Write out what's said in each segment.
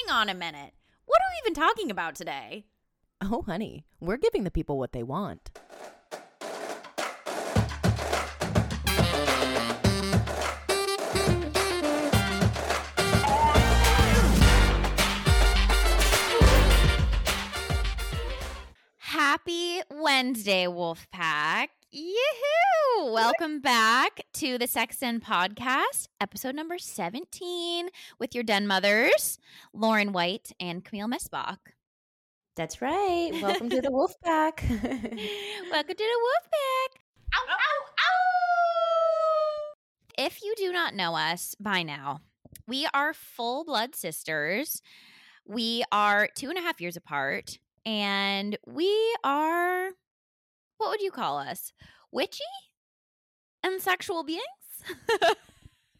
hang on a minute. What are we even talking about today? Oh, honey, we're giving the people what they want. Happy Wednesday, Wolfpack. Yoo-hoo! Welcome back to the Sex Den Podcast, episode number 17 with your den mothers, Lauren White and Camille Messbach. That's right. Welcome to the Wolf Pack. Welcome to the Wolfpack. Ow, ow, ow! If you do not know us by now, we are full blood sisters. We are two and a half years apart, and we are what would you call us? Witchy and sexual beings?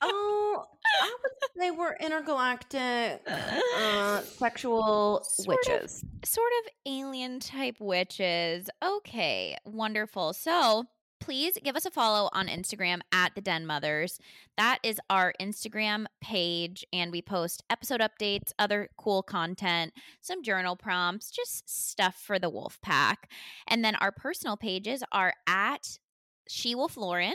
oh, I would say we're intergalactic uh, sexual Sort of. witches. sort of alien type witches. Okay, wonderful. So please give us a follow on Instagram at the Den Mothers. That is our Instagram page, and we post episode updates, other cool content, some journal prompts, just stuff for the Wolf Pack. And then our personal pages are at She Wolf Lauren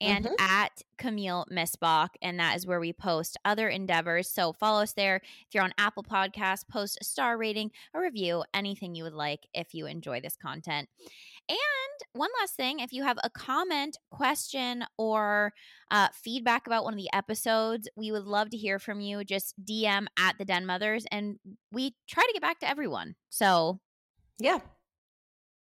and Mhm. at Camille Missbach, and that is where we post other endeavors. So follow us there. If you're on Apple Podcasts, post a star rating, a review, anything you would like if you enjoy this content. And one last thing if you have a comment, question, or uh, feedback about one of the episodes, we would love to hear from you. Just DM at the Den Mothers, and we try to get back to everyone. So Yeah.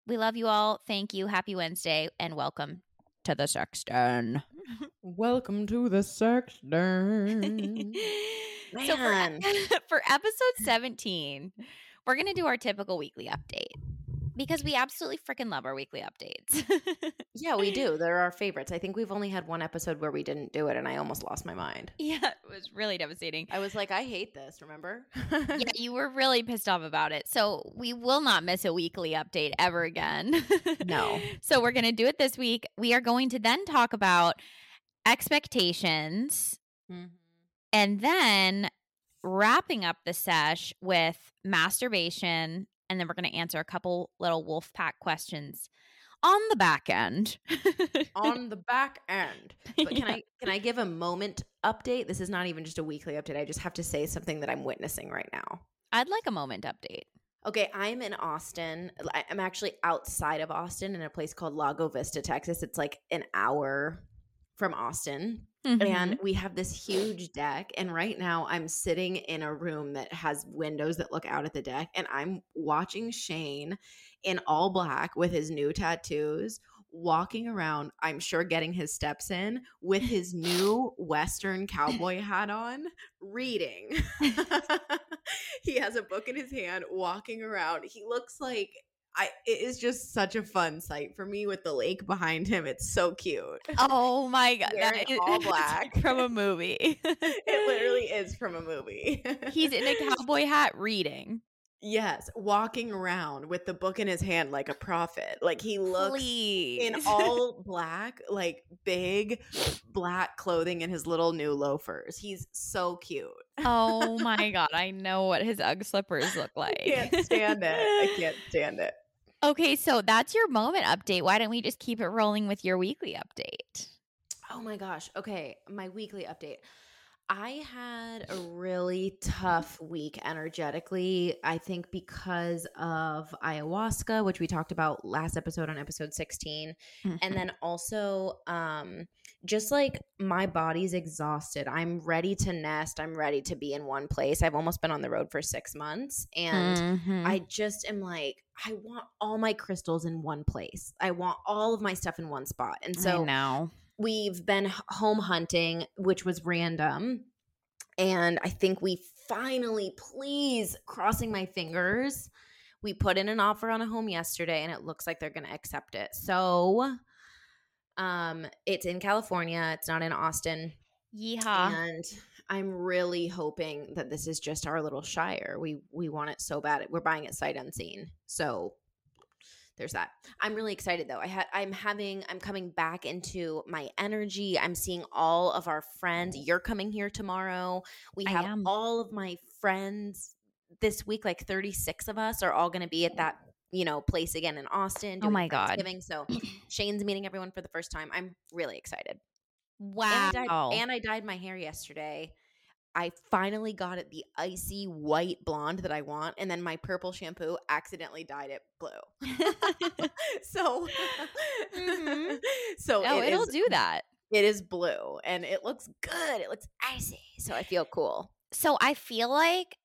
we love you all. Thank you. Happy Wednesday, and welcome to the Sex Den. Welcome to the Sex Den. so for, for episode 17, we're going to do our typical weekly update because we absolutely freaking love our weekly updates. yeah, we do. They're our favorites. I think we've only had one episode where we didn't do it, and I almost lost my mind. yeah, it was really devastating. I was like, I hate this, remember? Yeah, you were really pissed off about it. So we will not miss a weekly update ever again. No. So we're going to do it this week. We are going to then talk about expectations Mhm. and then wrapping up the sesh with masturbation and then we're going to answer a couple little wolf pack questions on the back end On the back end. But can Yeah. I can I give a moment update? This is not even just a weekly update. I just have to say something that I'm witnessing right now. i'd like a moment update Okay, I'm in Austin. I'm actually outside of Austin in a place called Lago Vista, Texas. It's like an hour from Austin. Mm-hmm. And we have this huge deck. And right now, I'm sitting in a room that has windows that look out at the deck. And I'm watching Shane in all black with his new tattoos walking around, I'm sure getting his steps in with his new Western cowboy hat on, reading. he has a book in his hand, walking around. He looks like. I, it is just such a fun sight for me with the lake behind him. It's so cute. oh my god that is all black. from a movie it literally is from a movie. he's in a cowboy hat reading yes, walking around with the book in his hand like a prophet. Like he looks Please. in all black, like big black clothing and his little new loafers. He's so cute. oh my god, I know what his Ugg slippers look like. I can't stand it. I can't stand it. Okay, so that's your moment update. Why don't we just keep it rolling with your weekly update? Oh my gosh. Okay, my weekly update. I had a really tough week energetically. I think because of ayahuasca, which we talked about last episode on episode 16, and then also um just like my body's exhausted. I'm ready to nest. I'm ready to be in one place. I've almost been on the road for 6 months and Mhm. I just am like I want all my crystals in one place. I want all of my stuff in one spot. And so I know. we've been home hunting, which was random. And I think we finally, please, crossing my fingers, we put in an offer on a home yesterday and it looks like they're going to accept it. So um it's in California, it's not in Austin. Yeehaw. And I'm really hoping that this is just our little shire. We we want it so bad. We're buying it sight unseen. So there's that. I'm really excited though. I had I'm having I'm coming back into my energy. I'm seeing all of our friends. You're coming here tomorrow. We have all of my friends this week like 36 of us are all going to be at oh. that, you know, place again in Austin Oh my God. So Shane's meeting everyone for the first time. I'm really excited. Wow. And I, dyed, and I dyed my hair yesterday. I finally got it the icy white blonde that I want, and then my purple shampoo accidentally dyed it blue. so, Mhm. so oh, it it'll is- do that. It is blue, and it looks good. It looks icy, so I feel cool. So I feel like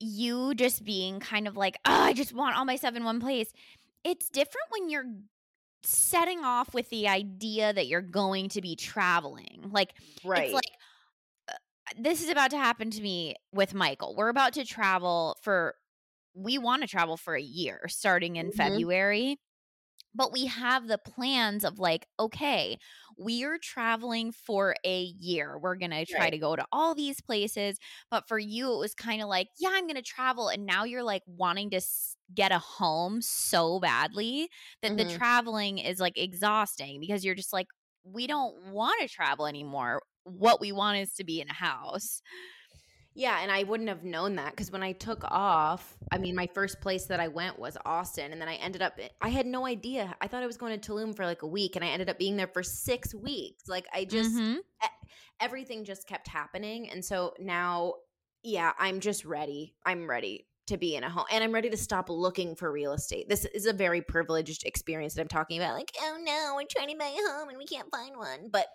you just being kind of like, oh, I just want all my stuff in one place. It's different when you're setting off with the idea that you're going to be traveling. Like, Right? it's like, uh, this is about to happen to me with Michael. We're about to travel for, we want to travel for a year starting in Mhm. February. But we have the plans of like, okay, we are traveling for a year. We're going to try Right. to go to all these places. But for you, it was kind of like, yeah, I'm going to travel. And now you're like wanting to s- get a home so badly that the Mhm. traveling is like exhausting because you're just like, we don't want to travel anymore. What we want is to be in a house. Yeah, and I wouldn't have known that because when I took off, I mean, my first place that I went was Austin, and then I ended up. I had no idea. I thought I was going to Tulum for like a week, and I ended up being there for six weeks. Like I just Mhm. e- everything just kept happening, and so now, yeah, I'm just ready. I'm ready to be in a home, and I'm ready to stop looking for real estate. This is a very privileged experience that I'm talking about. Like, oh no, we're trying to buy a home and we can't find one, but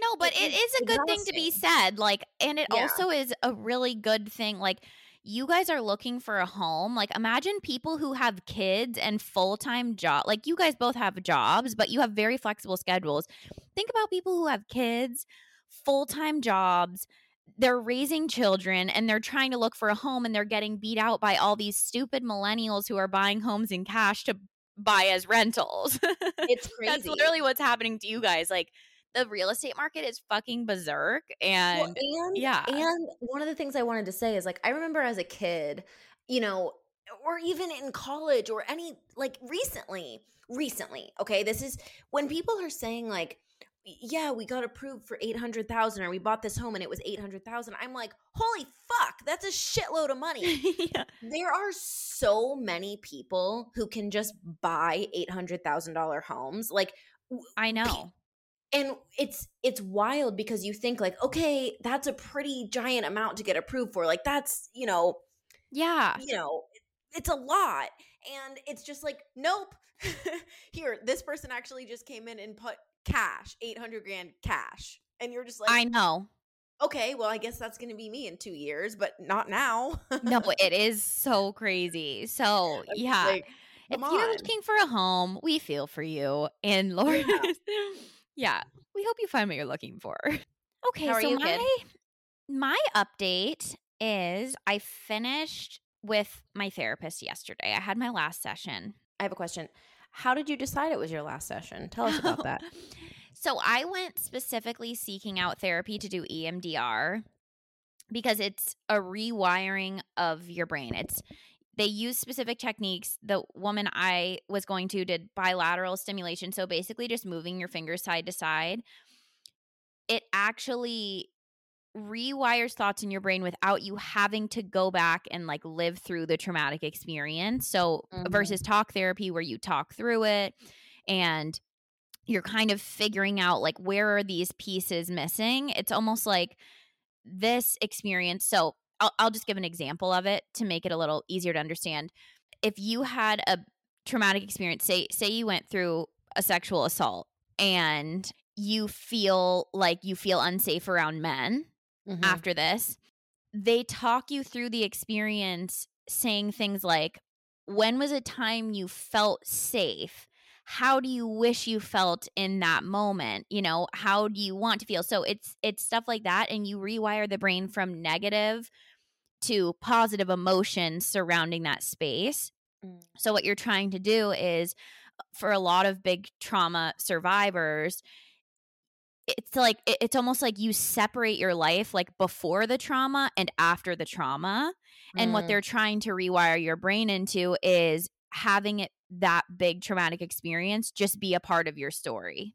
No, but It it is a good thing to be said. Like, and it Yeah. also is a really good thing. Like, you guys are looking for a home. Like, imagine people who have kids and full time job. Like, you guys both have jobs, but you have very flexible schedules. Think about people who have kids, full time jobs. They're raising children and they're trying to look for a home and they're getting beat out by all these stupid millennials who are buying homes in cash to buy as rentals. it's crazy. That's literally what's happening to you guys. Like the real estate market is fucking berserk and Well, and yeah. and one of the things I wanted to say is like I remember as a kid, you know, or even in college or any like recently, recently. Okay, this is when people are saying like yeah, we got approved for 800,000 or we bought this home and it was 800,000. I'm like, "Holy fuck, that's a shitload of money." yeah. there are so many people who can just buy $800,000 homes. Like I know. and it's it's wild because you think like okay that's a pretty giant amount to get approved for like that's you know Yeah. you know it's a lot and it's just like nope here this person actually just came in and put cash 800 grand cash and you're just like I know. okay well i guess that's gonna be me in two years but not now No, it is so crazy. So yeah. like, if you're looking for a home, we feel for you. And Lord yeah. We hope you find what you're looking for. Okay, so you, my kid? my update is I finished with my therapist yesterday. I had my last session. i have a question how did you decide it was your last session tell us about that So I went specifically seeking out therapy to do EMDR because it's a rewiring of your brain. It's they use specific techniques. The woman I was going to did bilateral stimulation, so basically just moving your fingers side to side. It actually rewires thoughts in your brain without you having to go back and like live through the traumatic experience. So Mhm. versus talk therapy where you talk through it and you're kind of figuring out like where are these pieces missing. It's almost like this experience. So I'll, I'll just give an example of it to make it a little easier to understand. If you had a traumatic experience, say say you went through a sexual assault and you feel like you feel unsafe around men Mhm. after this, they talk you through the experience saying things like, when was a time you felt safe? How do you wish you felt in that moment? You know, how do you want to feel? So it's it's stuff like that and you rewire the brain from negative to positive emotions surrounding that space. Mm. So what you're trying to do is for a lot of big trauma survivors, it's like it's almost like you separate your life like before the trauma and after the trauma and what Mm. they're trying to rewire your brain into is having it that big traumatic experience just be a part of your story.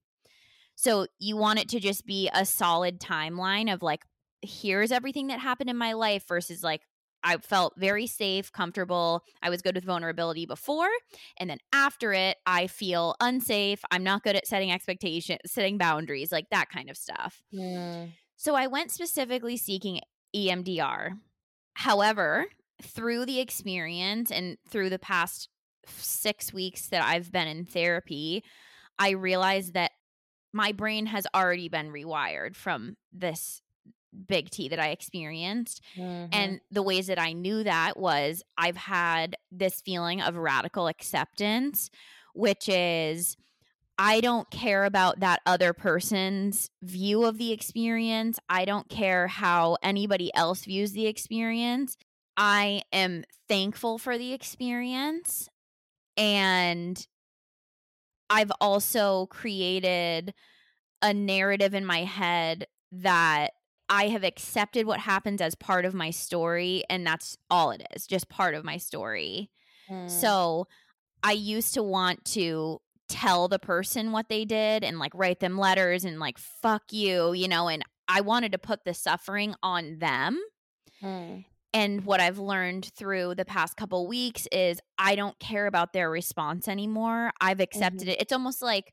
So you want it to just be a solid timeline of like, here's everything that happened in my life versus like, I felt very safe, comfortable. I was good with vulnerability before. And then after it, I feel unsafe. I'm not good at setting expectations, setting boundaries, like that kind of stuff. Mm. So I went specifically seeking EMDR. However, through the experience and through the past six weeks that I've been in therapy, I realized that my brain has already been rewired from this big T that I experienced. Mhm. And the ways that I knew that was I've had this feeling of radical acceptance, which is I don't care about that other person's view of the experience. I don't care how anybody else views the experience. I am thankful for the experience. And I've also created a narrative in my head that I have accepted what happens as part of my story, and that's all it is, just part of my story. Mm. So I used to want to tell the person what they did and like write them letters and like, fuck you, you know, and I wanted to put the suffering on them. Mm. And what I've learned through the past couple weeks is I don't care about their response anymore. I've accepted it. It's almost like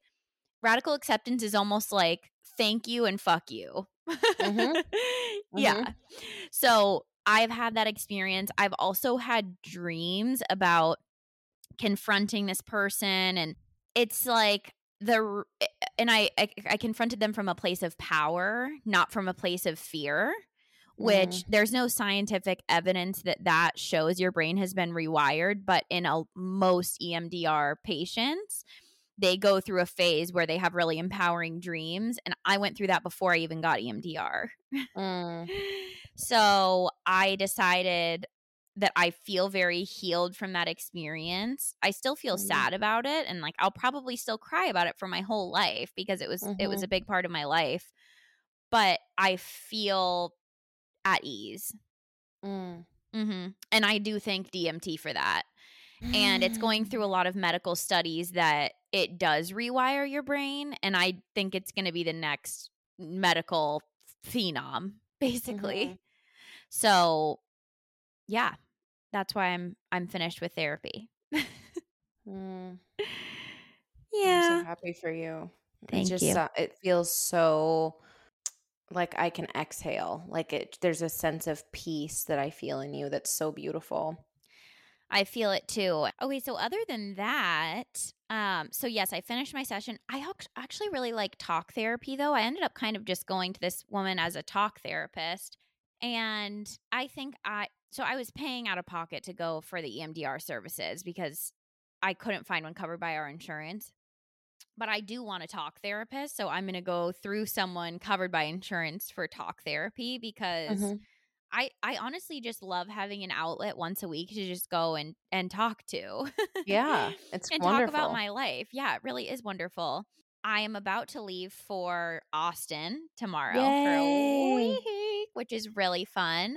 radical acceptance is almost like thank you and fuck you. Mhm. yeah. So I've had that experience. I've also had dreams about confronting this person and it's like the eh, and I, I I confronted them from a place of power, not from a place of fear which mm-hmm. there's no scientific evidence that that shows your brain has been rewired but in a, most EMDR patients they go through a phase where they have really empowering dreams and I went through that before I even got EMDR Mm. so I decided that I feel very healed from that experience. I still feel Mhm. sad about it and like I'll probably still cry about it for my whole life because it was it was Mhm. a big part of my life. But I feel at ease. Mm. hmm And I do thank DMT for that. And it's going through a lot of medical studies that it does rewire your brain. And I think it's going to be the next medical phenom, basically. Mhm. So, yeah, that's why I'm I'm finished with therapy. Mm. I'm yeah. so happy for you. Thank it just you. so- it feels so like I can exhale. Like it there's a sense of peace that I feel in you that's so beautiful. I feel it too. Okay, so other than that, um, so yes, I finished my session. I actually really like talk therapy though. I ended up kind of just going to this woman as a talk therapist. And I think I so I was paying out of pocket to go for the EMDR services because I couldn't find one covered by our insurance. But I do want a talk therapist, so I'm going to go through someone covered by insurance for talk therapy because Mhm. I I honestly just love having an outlet once a week to just go and and talk to. Yeah, it's and wonderful. talk about my life. Yeah, it really is wonderful. I am about to leave for Austin tomorrow for a week, which is really fun.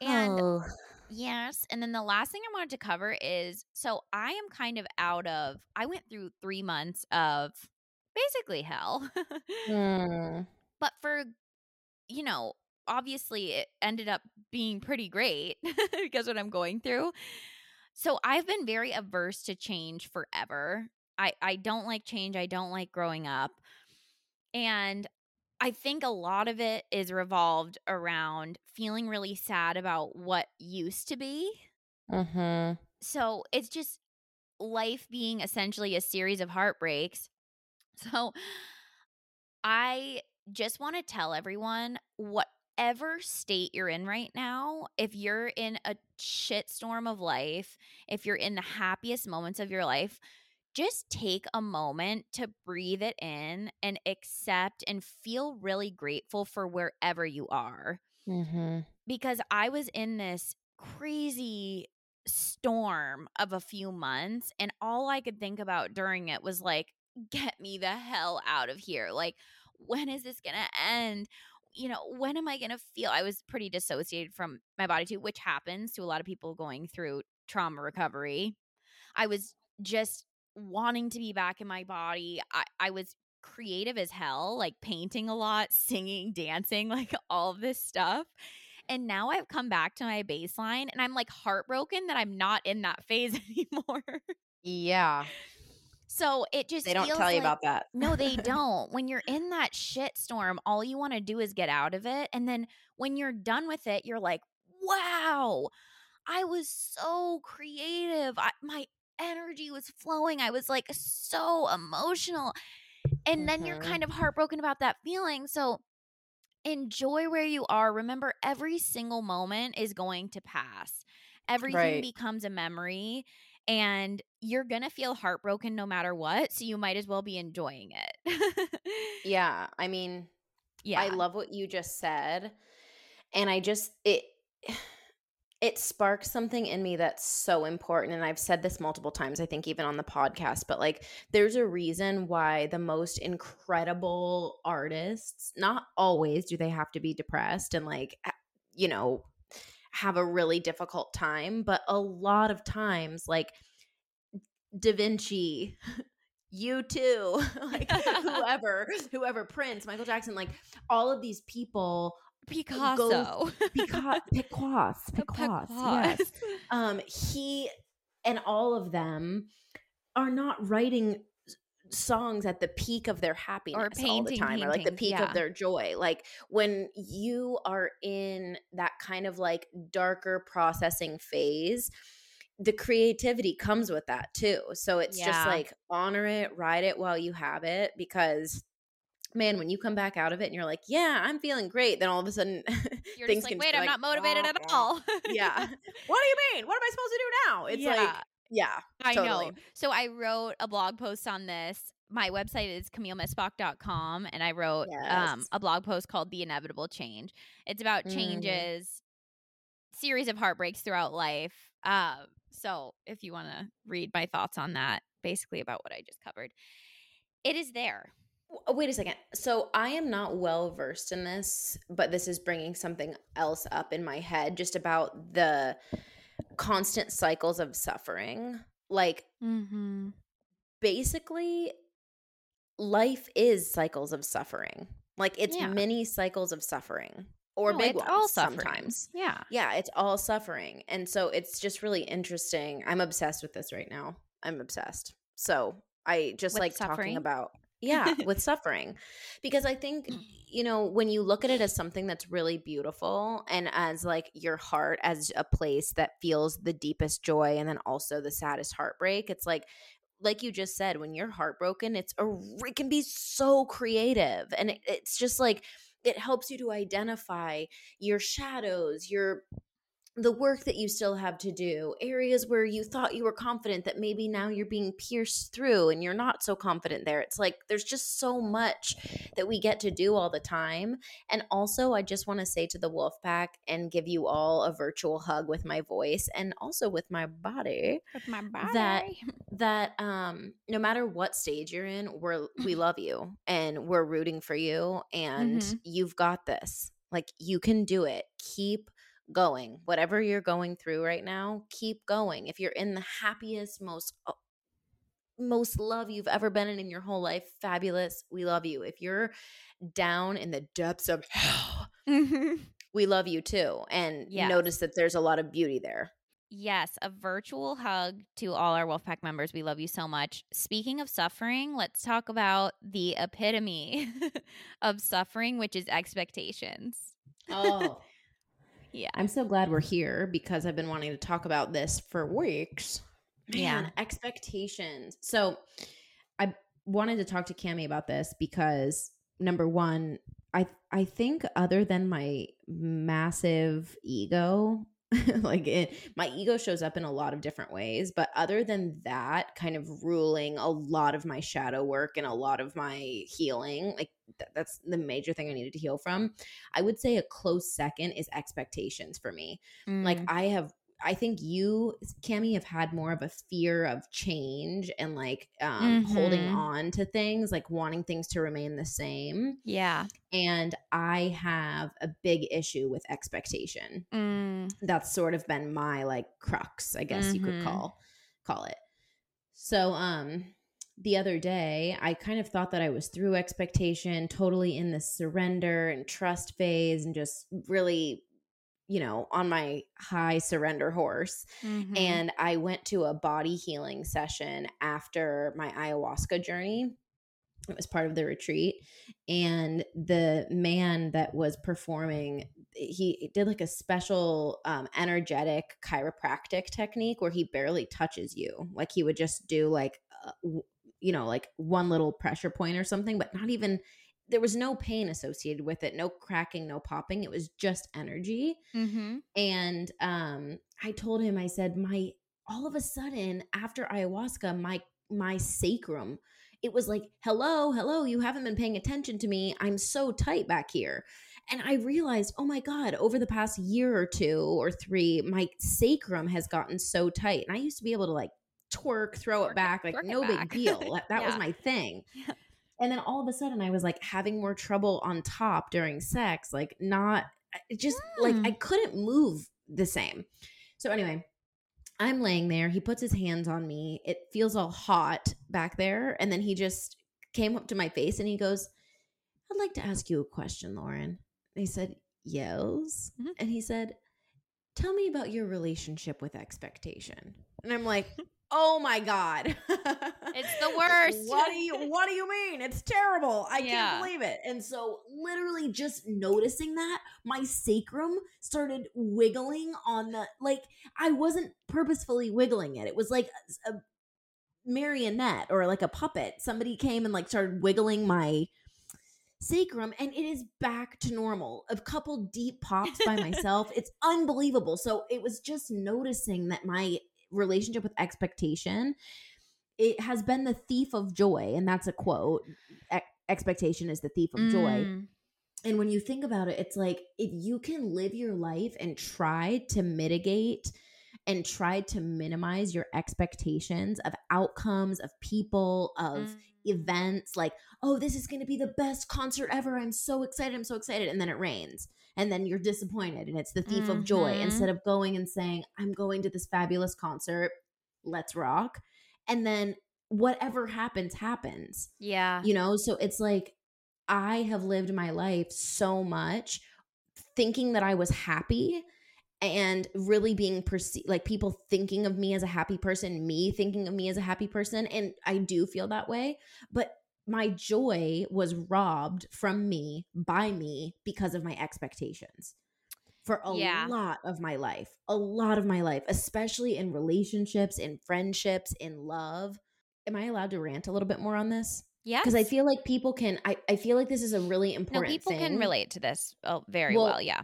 And oh. yes, and then the last thing I wanted to cover is so I am kind of out of I went through 3 months of basically hell. Mm. but for you know obviously it ended up being pretty great because what i'm going through so i've been very averse to change forever i i don't like change i don't like growing up and i think a lot of it is revolved around feeling really sad about what used to be Mhm. so it's just life being essentially a series of heartbreaks. So I just want to tell everyone whatever state you're in right now, if you're in a shitstorm of life, if you're in the happiest moments of your life, just take a moment to breathe it in and accept and feel really grateful for wherever you are. Mhm. because I was in this crazy storm of a few months and all I could think about during it was like get me the hell out of here. Like when is this going to end you know when am I going to feel I was pretty dissociated from my body too which happens to a lot of people going through trauma recovery I was just wanting to be back in my body. I, I was creative as hell, like painting a lot, singing, dancing, like all this stuff. And now I've come back to my baseline and I'm like heartbroken that I'm not in that phase anymore. Yeah. So it just They don't tell you about that. no, they don't. When you're in that shit storm, all you want to do is get out of it. And then when you're done with it, you're like, wow, I was so creative. I, my energy was flowing. I was like so emotional. And then you're Mhm. kind of heartbroken about that feeling. So enjoy where you are. Remember, every single moment is going to pass, everything Right. becomes a memory. And you're going to feel heartbroken no matter what. So you might as well be enjoying it. Yeah. I mean, yeah. I love what you just said. And I just it it sparks something in me that's so important and I've said this multiple times I think even on the podcast but like there's a reason why the most incredible artists not always do they have to be depressed and like you know have a really difficult time but a lot of times like Da Vinci you too like whoever whoever Prince Michael Jackson like all of these people Picasso. Picasso, Picasso, Picasso, yes. Um, he and all of them are not writing songs at the peak of their happiness all the painting or like the peak yeah. of their joy like when you are in that kind of like darker processing phase the creativity comes with that too so it's just like honor it ride it while you have it because man when you come back out of it and you're like yeah i'm feeling great then all of a sudden You're things just can like, wait, I'm not motivated "Wah, at all. yeah what do you mean what am i supposed to do now it's like yeah I totally. know. So I wrote a blog post on this. My website is camillemisbach.com and I wrote um, a blog post called The Inevitable Change. It's about Mhm. changes, series of heartbreaks throughout life. Um, so if you want to read my thoughts on that, basically about what I just covered, it is there. Wait a second. So I am not well versed in this, but this is bringing something else up in my head just about the constant cycles of suffering. Like Mm-hmm. basically life is cycles of suffering. Like it's Yeah. many cycles of suffering or No, big it's ones all suffering. sometimes. Yeah. Yeah, it's all suffering. And so it's just really interesting. I'm obsessed with this right now. I'm obsessed. So I just With like suffering? talking about, yeah, with suffering. Because I think, mm. you know, when you look at it as something that's really beautiful and as like your heart as a place that feels the deepest joy and then also the saddest heartbreak, it's like, like you just said, when you're heartbroken, it's a it can be so creative, and it, it's just like it helps you to identify your shadows, your the work that you still have to do, areas where you thought you were confident that maybe now you're being pierced through and you're not so confident there. It's like there's just so much that we get to do all the time. And also, I just want to say to the wolf pack and give you all a virtual hug with my voice and also with my body With my body. That- that um no matter what stage you're in we're we love you and we're rooting for you and Mhm. you've got this like you can do it keep going whatever you're going through right now keep going if you're in the happiest most uh, most love you've ever been in in your whole life fabulous we love you if you're down in the depths of hell mm-hmm. we love you too and Yes. notice that there's a lot of beauty there Yes, a virtual hug to all our Wolfpack members. We love you so much. Speaking of suffering, let's talk about the epitome of suffering, which is expectations. oh Yeah. I'm so glad we're here because I've been wanting to talk about this for weeks. Yeah. Expectations. So I wanted to talk to Cami about this because number one, I I think other than my massive ego, like it, my ego shows up in a lot of different ways, but other than that, kind of ruling a lot of my shadow work and a lot of my healing, like th- that's the major thing I needed to heal from. I would say a close second is expectations for me. Like Mm, I have I think you, Cami, have had more of a fear of change and like um, holding Mhm. on to things, like wanting things to remain the same. yeah. And I have a big issue with expectation. Mm, That's sort of been my like crux, I guess you could Mhm. call call it. So, um, the other day, I kind of thought that I was through expectation, totally in the surrender and trust phase, and just really, you know, on my high surrender horse. Mhm. And I went to a body healing session after my ayahuasca journey. It was part of the retreat. And the man that was performing, he did like a special um, energetic chiropractic technique where he barely touches you. Like he would just do like, uh, w- you know, like one little pressure point or something, but not even, there was no pain associated with it, no cracking, no popping. It was just energy Mhm. and um i told him i said my all of a sudden after ayahuasca my my sacrum it was like hello hello you haven't been paying attention to me i'm so tight back here and i realized oh my god over the past year or two or three my sacrum has gotten so tight and i used to be able to like twerk throw it back like twerk no back. big deal that, that was my thing Yeah. And then all of a sudden i was like having more trouble on top during sex like not just like Hmm. i couldn't move the same so anyway i'm laying there he puts his hands on me it feels all hot back there and then he just came up to my face and he goes i'd like to ask you a question lauren and he said yes Mhm. and he said tell me about your relationship with expectation and i'm like oh my god. It's the worst. what do you what do you mean? It's terrible. I Yeah. can't believe it. And so literally just noticing that my sacrum started wiggling on the like i wasn't purposefully wiggling it. It was like a, a marionette or like a puppet. Somebody came and like started wiggling my sacrum and it is back to normal. A couple deep pops by myself. It's unbelievable. So it was just noticing that my relationship with expectation it has been the thief of joy and that's a quote E- expectation is the thief of joy Mm. and when you think about it, it's like if you can live your life and try to mitigate and try to minimize your expectations of outcomes, of people, of Mm. events, like, oh, this is going to be the best concert ever. I'm so excited. I'm so excited. And then it rains. And then you're disappointed. And it's the thief of joy. Mhm. Instead of going and saying, I'm going to this fabulous concert, let's rock. And then whatever happens, happens Yeah. you know so it's like i have lived my life so much thinking that i was happy and really being perceived like people thinking of me as a happy person me thinking of me as a happy person and i do feel that way but my joy was robbed from me by me because of my expectations for a Yeah. lot of my life a lot of my life especially in relationships in friendships in love am i allowed to rant a little bit more on this Yeah. because I feel like people can. I, I feel like this is a really no, important. people can relate to this oh, very Well, well. Yeah.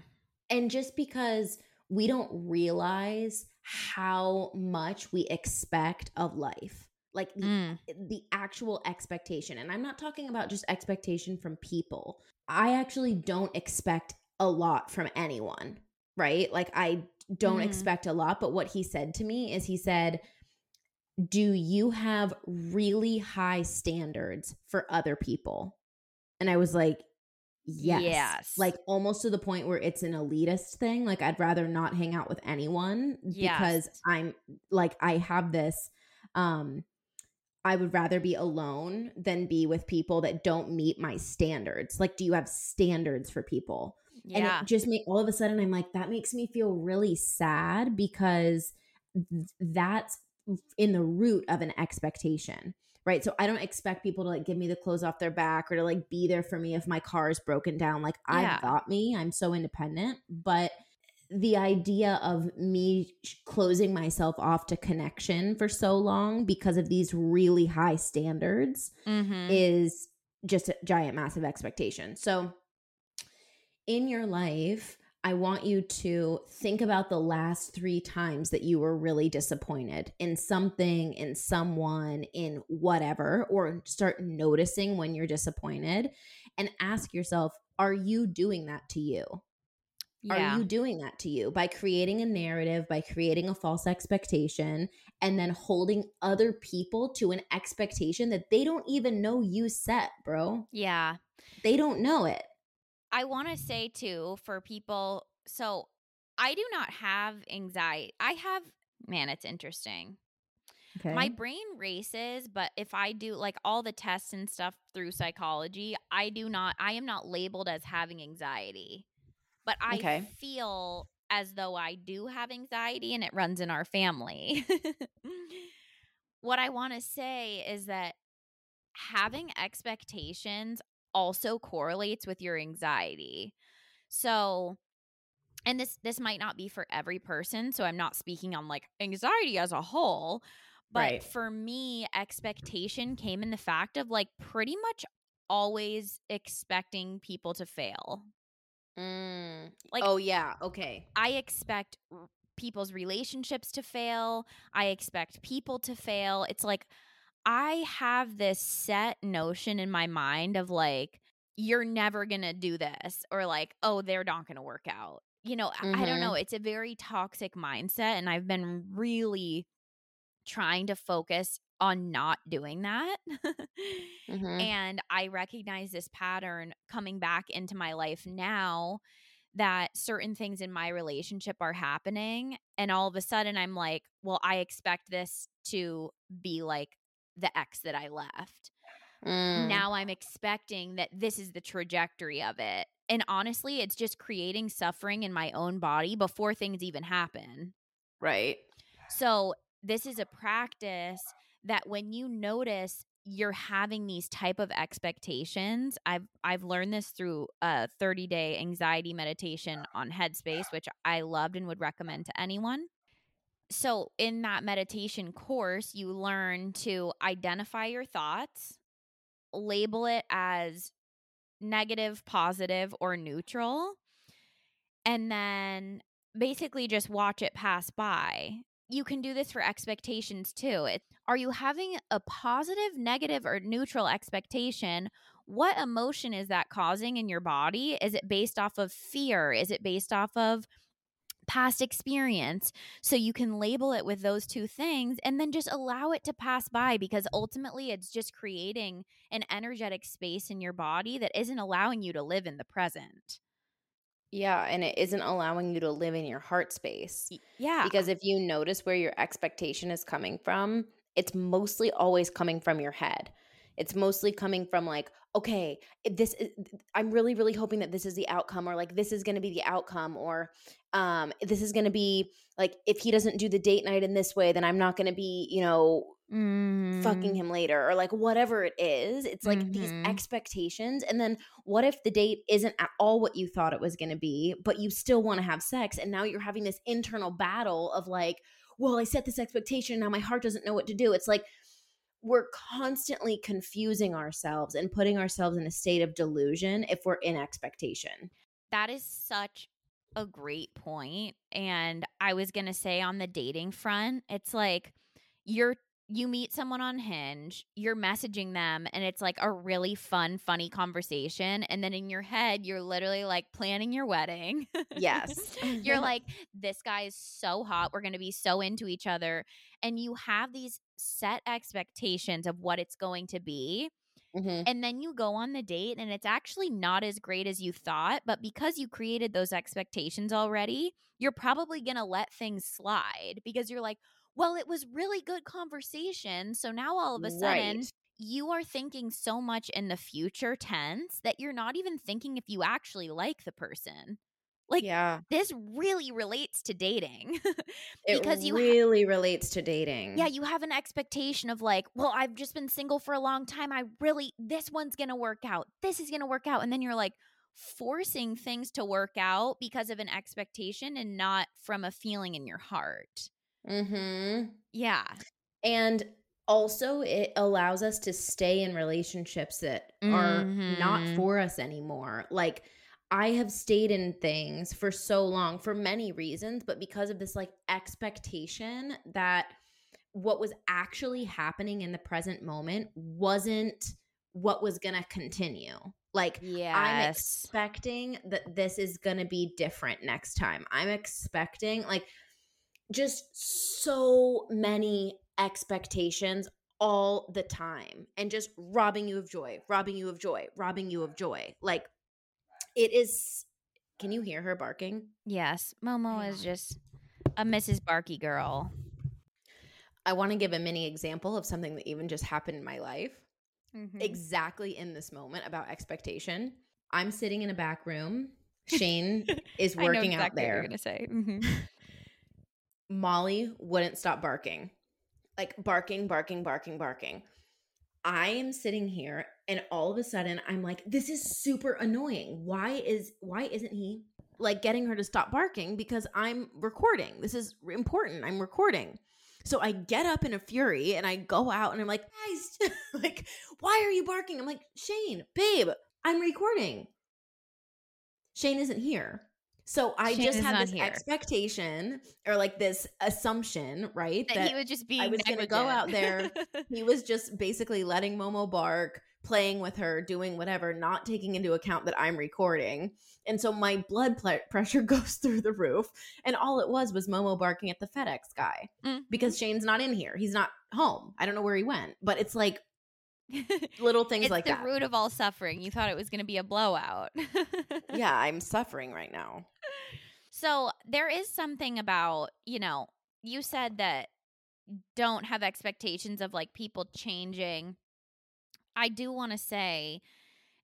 and just because we don't realize how much we expect of life, like the, Mm. the actual expectation, and I'm not talking about just expectation from people. I actually don't expect a lot from anyone, right? Like I don't Mhm. expect a lot, but what he said to me is he said do you have really high standards for other people? And I was like, yes. Yes. Like almost to the point where it's an elitist thing. Like I'd rather not hang out with anyone because I'm like, I have this, um, I would rather be alone than be with people that don't meet my standards. Like, do you have standards for people? Yeah. And it just made all of a sudden I'm like, that makes me feel really sad because th- that's in the root of an expectation. Right. So I don't expect people to like give me the clothes off their back or to like be there for me if my car is broken down. Like Yeah. I've got me. I'm so independent. But the idea of me closing myself off to connection for so long because of these really high standards Mhm. is just a giant massive expectation. So in your life, I want you to think about the last 3 times that you were really disappointed in something, in someone, in whatever or start noticing when you're disappointed and ask yourself, are you doing that to you? Yeah. Are you doing that to you by creating a narrative, by creating a false expectation, and then holding other people to an expectation that they don't even know you set, bro? yeah. They don't know it. I want to say too for people. So I do not have anxiety. I have, man, it's interesting. Okay. My brain races, but if I do like all the tests and stuff through psychology, I do not I am not labeled as having anxiety. But I Okay. feel as though I do have anxiety and it runs in our family. what I want to say is that having expectations also correlates with your anxiety. So, and this this might not be for every person, so I'm not speaking on like anxiety as a whole, but Right. for me expectation came in the fact of like pretty much always expecting people to fail. Mm. Like oh yeah. Okay. I expect people's relationships to fail. I expect people to fail. It's like I have this set notion in my mind of like, you're never going to do this, or like, oh, they're not going to work out. You know, I- I don't know. It's a very toxic mindset. And I've been really trying to focus on not doing that. Mhm. And I recognize this pattern coming back into my life now that certain things in my relationship are happening. And all of a sudden, I'm like, well, I expect this to be like the ex that I left. Mm. Now I'm expecting that this is the trajectory of it. And honestly, it's just creating suffering in my own body before things even happen. Right. So this is a practice that when you notice you're having these type of expectations, I've I've learned this through a 30-day anxiety meditation on Headspace, which I loved and would recommend to anyone. So in that meditation course, you learn to identify your thoughts, label it as negative, positive, or neutral, and then basically just watch it pass by. You can do this for expectations too. It, are you having a positive, negative, or neutral expectation? What emotion is that causing in your body? Is it based off of fear? Is it based off of past experience? So you can label it with those two things and then just allow it to pass by because ultimately it's just creating an energetic space in your body that isn't allowing you to live in the present. Yeah, and it isn't allowing you to live in your heart space. Yeah. Because if you notice where your expectation is coming from, it's mostly always coming from your head. It's mostly coming from like, okay, this is, I'm really, really hoping that this is the outcome, or like this is going to be the outcome, or um, this is going to be like if he doesn't do the date night in this way, then I'm not going to be, you know, fucking Mm. him later, or like whatever it is. It's like these Mhm. expectations, and then what if the date isn't at all what you thought it was going to be, but you still want to have sex, and now you're having this internal battle of like, well, I set this expectation, now my heart doesn't know what to do. It's like we're constantly confusing ourselves and putting ourselves in a state of delusion if we're in expectation. That is such a great point. And I was going to say on the dating front, it's like you're you meet someone on Hinge, you're messaging them and it's like a really fun funny conversation and then in your head you're literally like planning your wedding. Yes. you're like this guy is so hot, we're going to be so into each other and you have these set expectations of what it's going to be Mhm. and then you go on the date and it's actually not as great as you thought but because you created those expectations already you're probably going to let things slide because you're like well it was really good conversation so now all of a sudden Right. you are thinking so much in the future tense that you're not even thinking if you actually like the person like yeah, this really relates to dating it because you ha- really relates to dating. yeah, you have an expectation of like, well, I've just been single for a long time. I really, this one's going to work out. This is going to work out. And then you're like forcing things to work out because of an expectation and not from a feeling in your heart. Mm-hmm. Yeah. And also, it allows us to stay in relationships that are not Mhm. for us anymore. Like, I have stayed in things for so long for many reasons, but because of this like expectation that what was actually happening in the present moment wasn't what was going to continue. Like, I'm expecting that this is going to be different next time. I'm expecting like just so many expectations all the time and just robbing you of joy, robbing you of joy, robbing you of joy. Like it is Can you hear her barking? yes. Momo is just a Mrs. Barky girl. I want to give a mini example of something that even just happened in my life. Mhm. Exactly in this moment about expectation. I'm sitting in a back room. Shane is I know working out exactly what you're gonna say. Mhm. Molly wouldn't stop barking. Like barking, barking, barking, barking. I am sitting here and all of a sudden I'm like this is super annoying. Why is why isn't he like getting her to stop barking because I'm recording. This is important. I'm recording. So I get up in a fury and I go out and I'm like, guys, like, why are you barking? I'm like, Shane, babe, I'm recording. Shane isn't here. So I Shane just had this here. expectation or like this assumption, right? that, he would just be. I was gonna go out there, he was just basically letting Momo bark, playing with her, doing whatever, not taking into account that I'm recording. And so my blood ple- pressure goes through the roof. And all it was was Momo barking at the FedEx guy Mhm. because Shane's not in here. He's not home. I don't know where he went, but it's like little things it's like the that. root of all suffering. You thought it was going to be a blowout. yeah, I'm suffering right now. So there is something about, you know, you said that don't have expectations of like people changing. I do want to say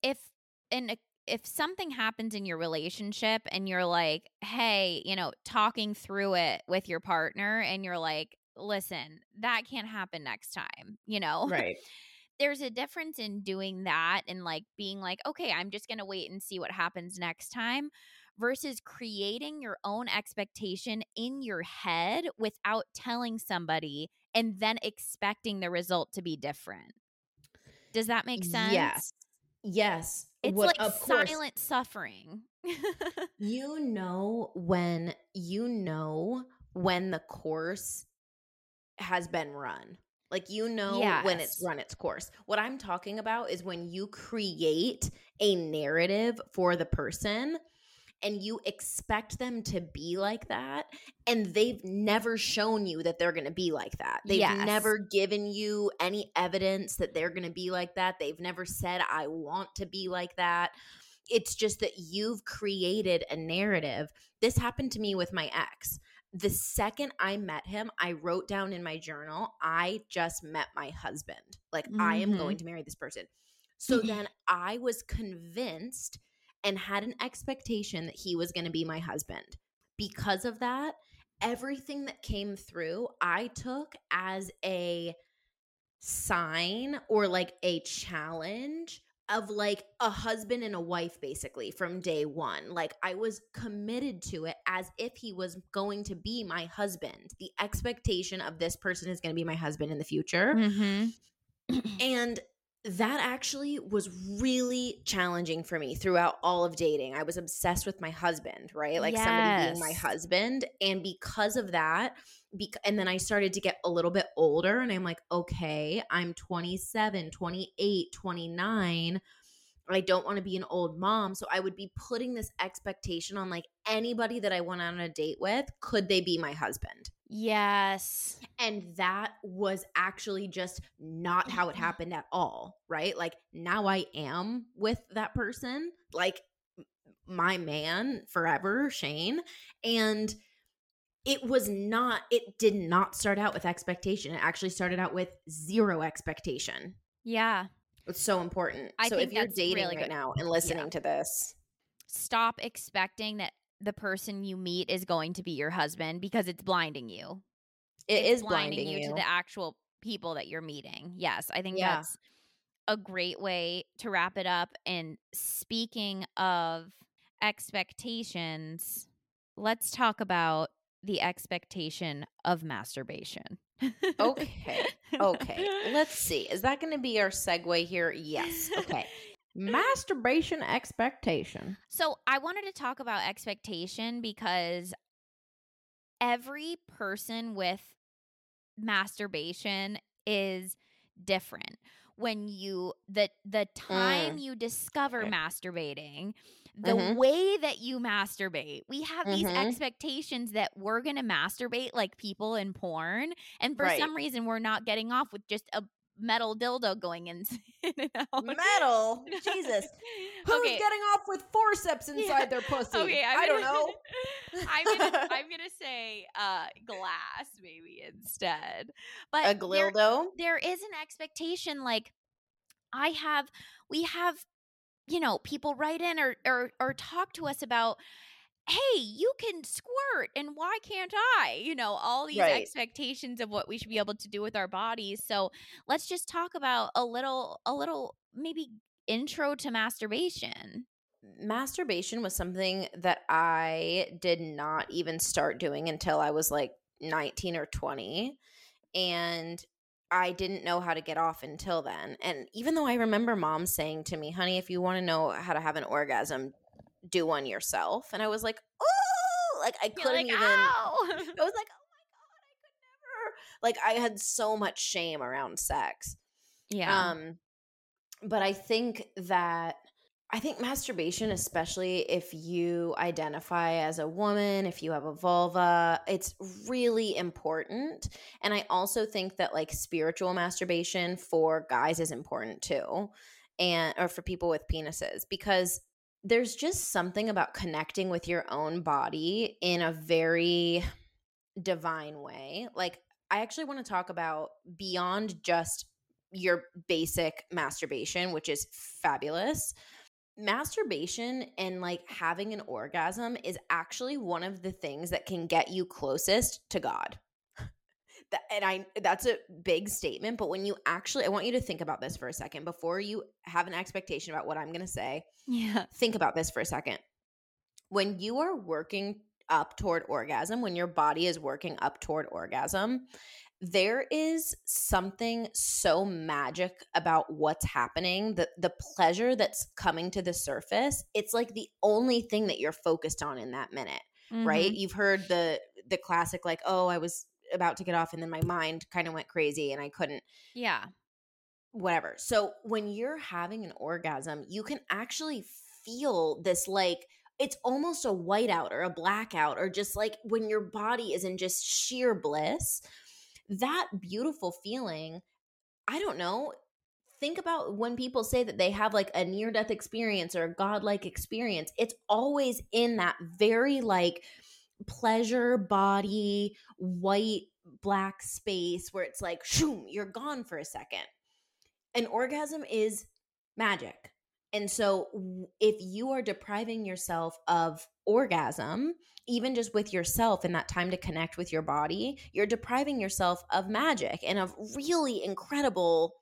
if in a, if something happens in your relationship and you're like, "Hey, you know, talking through it with your partner and you're like, "Listen, that can't happen next time." You know? Right. There's a difference in doing that and like being like, okay, I'm just going to wait and see what happens next time versus creating your own expectation in your head without telling somebody and then expecting the result to be different. Does that make sense? Yes. Yes. It's What- like of course. silent suffering. you know when you know when the course has been run like you know when it's run its course. What i'm talking about is when you create a narrative for the person and you expect them to be like that and they've never shown you that they're going to be like that. They've Yes. never given you any evidence that they're going to be like that. They've never said i want to be like that. It's just that you've created a narrative. This happened to me with my ex the second i met him i wrote down in my journal i just met my husband. Like i am going mm-hmm. to marry this person. So then i was convinced and had an expectation that he was going to be my husband. Because of that, everything that came through, I took as a sign or like a challenge of like a husband and a wife basically from day 1. Like I was committed to it as if he was going to be my husband. The expectation of this person is going to be my husband in the future. mm-hmm. And that actually was really challenging for me throughout all of dating. I was obsessed with my husband, right? Like somebody being my husband. And because of that, bec- and then I started to get a little bit older and I'm like, okay, I'm 27, 28, 29. I don't want to be an old mom. So I would be putting this expectation on like anybody that I went on a date with, could they be my husband? Yes. And that was actually just not how it mm-hmm. happened at all, right? Like now I am with that person, like my man forever, Shane. And it was not, it did not start out with expectation. It actually started out with zero expectation. Yeah. It's so important. I so if you're dating really right good. now and listening to this, Stop expecting that the person you meet is going to be your husband because it's blinding you. it it's is blinding, you. to the actual people that you're meeting. Yes, I think Yeah. that's a great way to wrap it up. And speaking of expectations, let's talk about the expectation of masturbation. Okay. Okay, let's see. Is that going to be our segue here? Yes. Okay. Masturbation expectation. So I wanted to talk about expectation because every person with masturbation is different. When you the the time you discover Okay. masturbating, the Mhm. way that you masturbate, we have these Mhm. expectations that we're gonna masturbate like people in porn, and for Right. some reason we're not getting off with just a metal dildo going in, in and out. Metal? Jesus. Who's okay. getting off with forceps inside Yeah. their pussy? Okay, I'm I don't know. I'm gonna I'm gonna say uh glass maybe instead. But A there- glildo? there is an expectation like I have we have you know people write in or or or talk to us about hey you can squirt and why can't I you know all these Right. expectations of what we should be able to do with our bodies so let's just talk about a little a little maybe intro to masturbation masturbation was something that I did not even start doing until I was like 19 or 20. And I didn't know how to get off until then. And even though I remember mom saying to me, honey, if you want to know how to have an orgasm, do one yourself. And I was like, oh, like I couldn't like, even. "Ow!" I was like, oh my God, I could never. Like I had so much shame around sex. yeah Um, but I think that I think masturbation, especially if you identify as a woman, if you have a vulva, it's really important. And I also think that like spiritual masturbation for guys is important too, and or for people with penises because there's just something about connecting with your own body in a very divine way. Like I actually want to talk about beyond just your basic masturbation, which is fabulous. Masturbation and like having an orgasm is actually one of the things that can get you closest to God. And I that's a big statement, but when you actually I want you to think about this for a second before you have an expectation about what I'm going to say. yeah Think about this for a second. When you are working up toward orgasm, when your body is working up toward orgasm, there is something so magic about what's happening the the pleasure that's coming to the surface it's like the only thing that you're focused on in that minute right mm-hmm. you've heard the the classic like oh i was about to get off and then my mind kind of went crazy and i couldn't yeah whatever. So when you're having an orgasm, you can actually feel this like it's almost a whiteout or a blackout or just like when your body is in just sheer bliss. That beautiful feeling, I don't know. Think about when people say that they have like a near death experience or a godlike experience. It's always in that very like pleasure body, white, black space where it's like, shoom, you're gone for a second an orgasm is magic. And so if you are depriving yourself of orgasm, even just with yourself and that time to connect with your body, you're depriving yourself of magic and of really incredible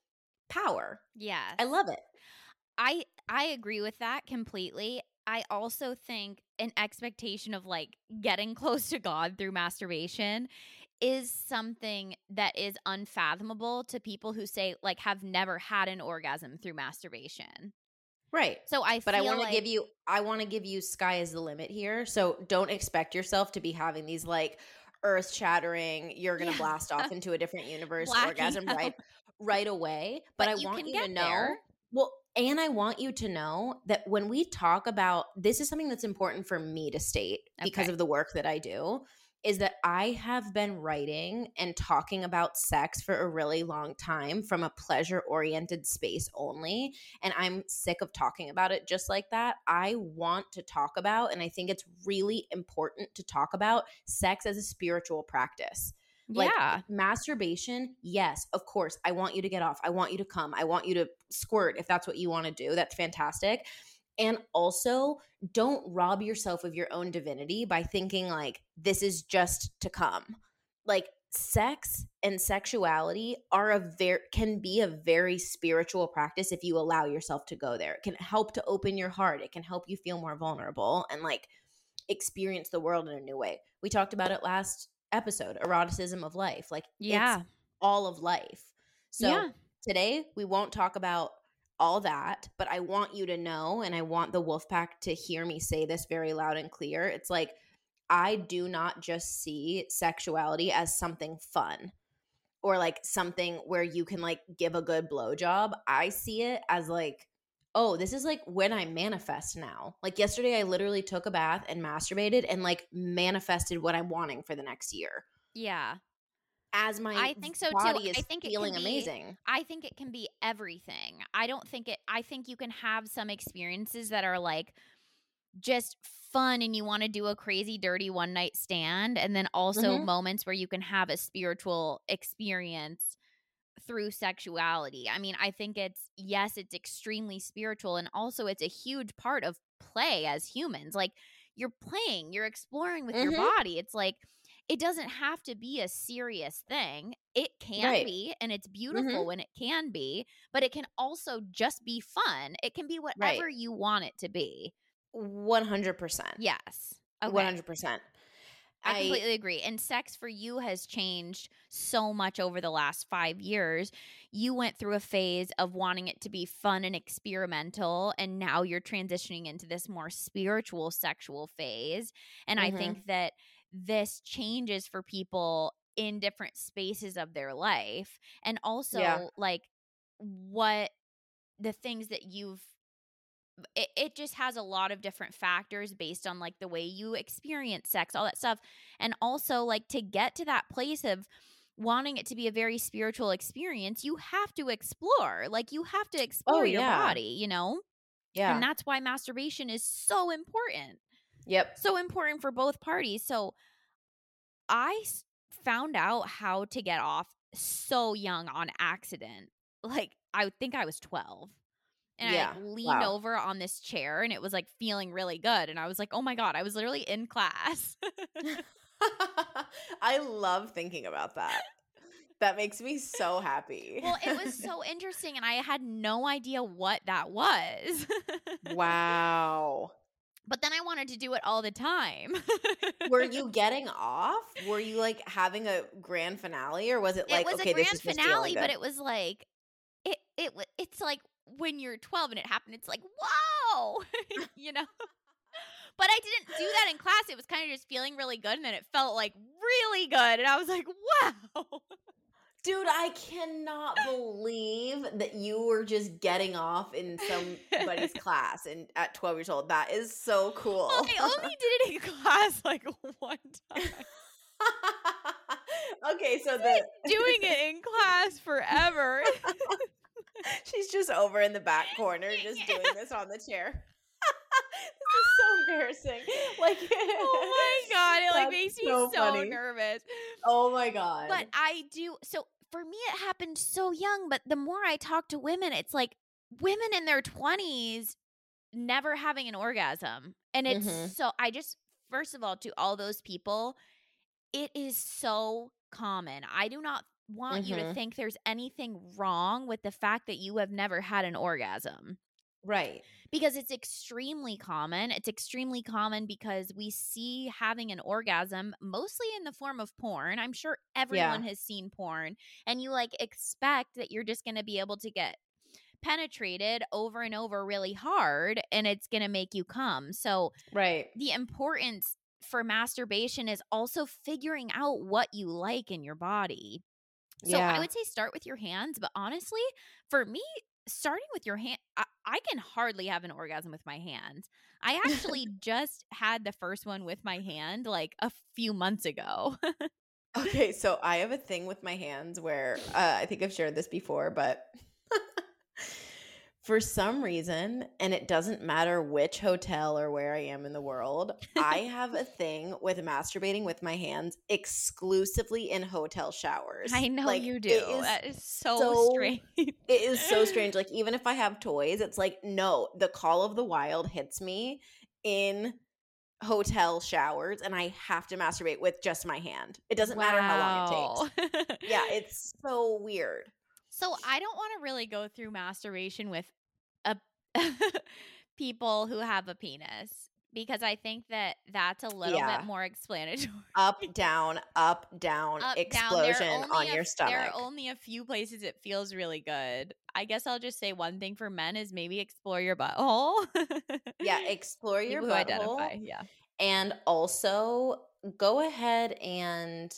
power. yeah I love it. I I agree with that completely. I also think an expectation of like getting close to God through masturbation is something that is unfathomable to people who say like have never had an orgasm through masturbation. Right. So I But I want to like- give you I want to give you sky is the limit here. So don't expect yourself to be having these like earth shattering, you're going to Yeah. blast off into a different universe Blacking orgasm out. right right away, but, But I want you to know there. Well, and I want you to know that when we talk about this is something that's important for me to state because Okay. of the work that I do is that I have been writing and talking about sex for a really long time from a pleasure oriented space only and I'm sick of talking about it just like that. I want to talk about and I think it's really important to talk about sex as a spiritual practice. Like yeah. masturbation, yes, of course. I want you to get off. I want you to come. I want you to squirt if that's what you want to do. That's fantastic. And also, don't rob yourself of your own divinity by thinking like this is just to come. Like sex and sexuality are a very can be a very spiritual practice if you allow yourself to go there. It can help to open your heart. It can help you feel more vulnerable and like experience the world in a new way. We talked about it last episode, eroticism of life. Like Yeah. it's all of life. So Yeah. today we won't talk about all that, but I want you to know and I want the Wolfpack to hear me say this very loud and clear. It's like I do not just see sexuality as something fun or like something where you can like give a good blowjob. I see it as like, oh, this is like when I manifest now. Like yesterday, I literally took a bath and masturbated and like manifested what I'm wanting for the next year Yeah. as my I think so too. I think it feeling can be, amazing. I think it can be everything. I don't think it I think you can have some experiences that are like just fun and you want to do a crazy dirty one night stand and then also Mhm. moments where you can have a spiritual experience through sexuality. I mean, I think it's, yes, it's extremely spiritual. And also, it's a huge part of play as humans. Like, you're playing, you're exploring with mm-hmm. your body. It's like, it doesn't have to be a serious thing. It can right. be, and it's beautiful mm-hmm. when it can be, but it can also just be fun. It can be whatever right. you want it to be. 100%. Yes. Okay. 100%. I, completely agree. And sex for you has changed so much over the last five years. You went through a phase of wanting it to be fun and experimental, and now you're transitioning into this more spiritual sexual phase. And mm-hmm. I think that this changes for people in different spaces of their life. And also, yeah. like, what the things that you've it, it just has a lot of different factors based on like the way you experience sex all that stuff and also like to get to that place of wanting it to be a very spiritual experience you have to explore like you have to oh, explore your Oh, yeah. body you know Yeah. and that's why masturbation is so important yep. so important for both parties so i found out how to get off so young on accident like i think i was 12 and Yeah. i leaned Wow. over on this chair and it was like feeling really good and i was like oh my god i was literally in class I love thinking about that. That makes me so happy. well it was so interesting and i had no idea what that was wow. but then i wanted to do it all the time Were you getting off? Were you like having a grand finale, or was it like it was okay, a grand finale, but it was like it it it's like when you're 12 and it happened, it's like whoa, you know. But I didn't do that in class. It was kind of just feeling really good, and then it felt like really good, and I was like, wow. Dude, I cannot believe that you were just getting off in somebody's class and at 12 years old. That is so cool. Well, I only did it in class like one time. okay, so the Doing it in class forever. she's just over in the back corner just doing this on the chair. this is so embarrassing. Like oh my god, it like makes me so nervous. Oh my god. But I do. So for me, it happened so young. But the more I talk to women, it's like women in their 20s never having an orgasm. And it's Mhm. so, I just, first of all, to all those people, it is so common. I do not want you to Mhm. think there's anything wrong with the fact that you have never had an orgasm right. because it's extremely common. It's extremely common because we see having an orgasm mostly in the form of porn. I'm sure everyone has seen porn, and you like expect that you're just going to be able to get penetrated over and over really hard and it's going to make you come. So, Right. the importance for masturbation is also figuring out what you like in your body. So I would say start with your hands, but honestly, for me, starting with your hand, I, I can hardly have an orgasm with my hands. I actually just had the first one with my hand like a few months ago. Okay, so I have a thing with my hands where uh, I think I've shared this before, but for some reason, and it doesn't matter which hotel or where I am in the world, I have a thing with masturbating with my hands exclusively in hotel showers. I know Like, you do. is that is so, so strange. It is so strange. Like even if I have toys, it's like no, the call of the wild hits me in hotel showers and I have to masturbate with just my hand. It doesn't matter how long it takes. Yeah, it's so weird. So I don't want to really go through masturbation with a people who have a penis because I think that that's a little Yeah. bit more explanatory. Up, down, up, down, Up, down. Explosion only on a your stomach. There are only a few places it feels really good. I guess I'll just say one thing for men is maybe explore your butthole. yeah, explore your People butthole. identify. Yeah. and also go ahead and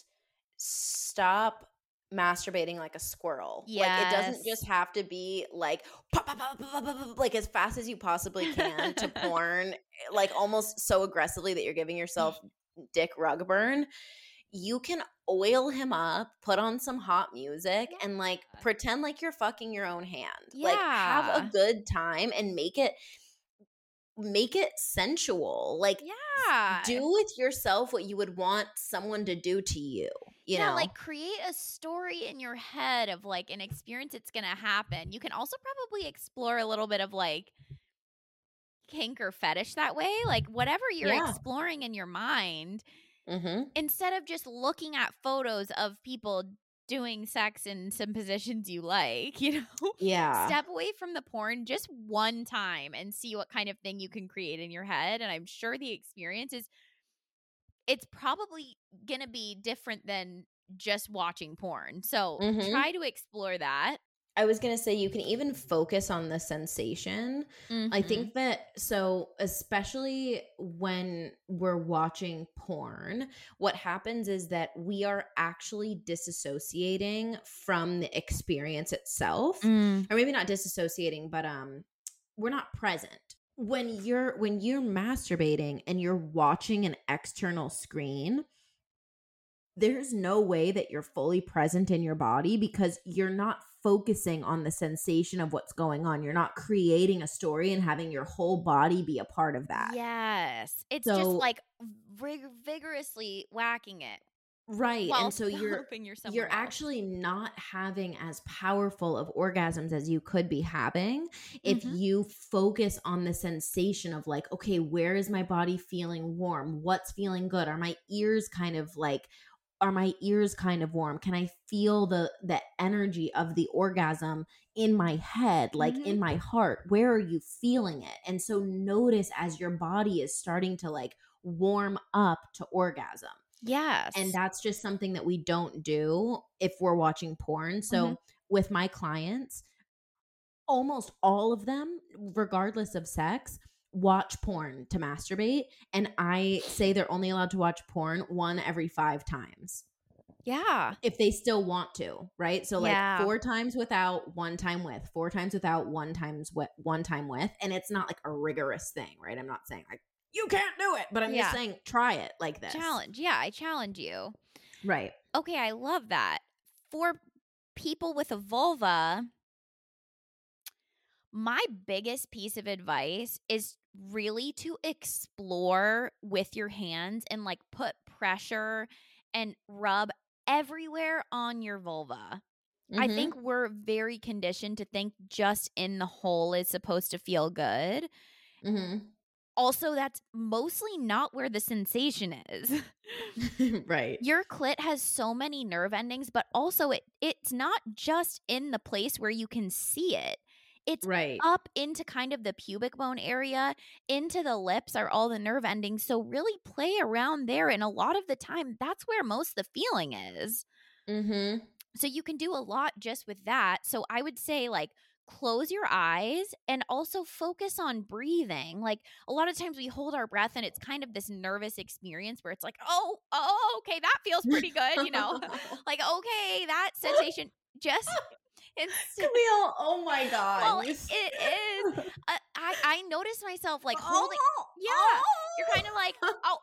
stop masturbating like a squirrel. Like it doesn't just have to be like pop, pop, pop, pop, pop, pop, pop, like as fast as you possibly can to porn, like almost so aggressively that you're giving yourself mm. dick rug burn. you can oil him up, put on some hot music, Yeah. and like pretend like you're fucking your own hand. Yeah. Like have a good time and make it make it sensual. Like Yeah. do with yourself what you would want someone to do to you. You yeah, know, like create a story in your head of like an experience that's gonna happen. You can also probably explore a little bit of like kink or fetish that way. Like whatever you're Yeah. exploring in your mind, hmm instead of just looking at photos of people doing sex in some positions you like, you know? yeah, Step away from the porn just one time and see what kind of thing you can create in your head. And I'm sure the experience is it's probably gonna be different than just watching porn. So Mhm. try to explore that. I was gonna say you can even focus on the sensation. I Mhm. think that so, especially when we're watching porn, what happens is that we are actually disassociating from the experience itself. Mm. Or maybe not disassociating, but um we're not present. When you're when you're masturbating and you're watching an external screen, there's no way that you're fully present in your body because you're not focusing on the sensation of what's going on. You're not creating a story and having your whole body be a part of that. Yes. It's just like vig- vigorously whacking it. Right. and so you're you're else. actually not having as powerful of orgasms as you could be having if Mhm. you focus on the sensation of like okay where is my body feeling warm what's feeling good are my ears kind of like are my ears kind of warm can i feel the the energy of the orgasm in my head like Mhm. in my heart where are you feeling it and so notice as your body is starting to like warm up to orgasm Yes. and that's just something that we don't do if we're watching porn so Mhm. with my clients almost all of them regardless of sex watch porn to masturbate and i say they're only allowed to watch porn one every five times yeah. if they still want to right so like Yeah. four times without one time with four times without one times with one time with and it's not like a rigorous thing right i'm not saying like you can't do it but i'm Yeah. just saying try it like this Challenge. Yeah, I challenge you. right Okay, I love that. For people with a vulva, my biggest piece of advice is really to explore with your hands and like put pressure and rub everywhere on your vulva. I Mhm. think we're very conditioned to think just in the hole is supposed to feel good. Mhm. Also, that's mostly not where the sensation is. right. Your clit has so many nerve endings, but also it it's not just in the place where you can see it. It's Right. up into kind of the pubic bone area, into the lips are all the nerve endings. So really play around there and a lot of the time that's where most the feeling is. Mm-hmm. So you can do a lot just with that. So I would say like close your eyes and also focus on breathing. Like a lot of times we hold our breath and it's kind of this nervous experience where it's like, "Oh, oh, okay, that feels pretty good," you know. like, "Okay, that sensation just instead Camille, oh my god. well, it is. Uh, I I notice myself like Oh, holding yeah, you're kind of like, oh, oh,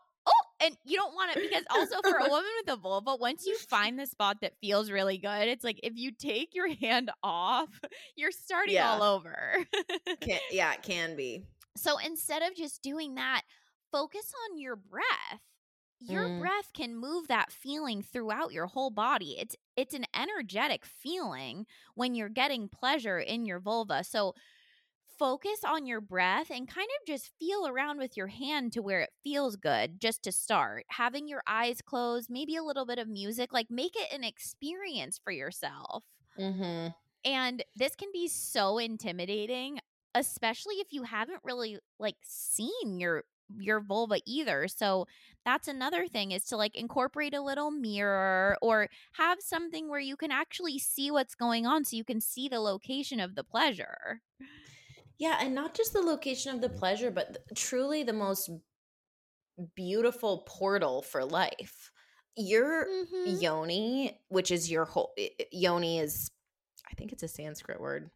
and you don't want it because also for a woman with a vulva, once you find the spot that feels really good, it's like if you take your hand off, you're starting Yeah. all over. Can, yeah, it can be. so instead of just doing that, focus on your breath. Your Mm. breath can move that feeling throughout your whole body. It's it's an energetic feeling when you're getting pleasure in your vulva. So focus on your breath and kind of just feel around with your hand to where it feels good just to start. Having your eyes closed, maybe a little bit of music, like make it an experience for yourself. Mm-hmm. And this can be so intimidating, especially if you haven't really like seen your your vulva either. So that's another thing is to like incorporate a little mirror or have something where you can actually see what's going on so you can see the location of the pleasure. Yeah, and not just the location of the pleasure, but th- truly the most beautiful portal for life. Your Mhm. yoni, which is your whole yoni is I think it's a Sanskrit word.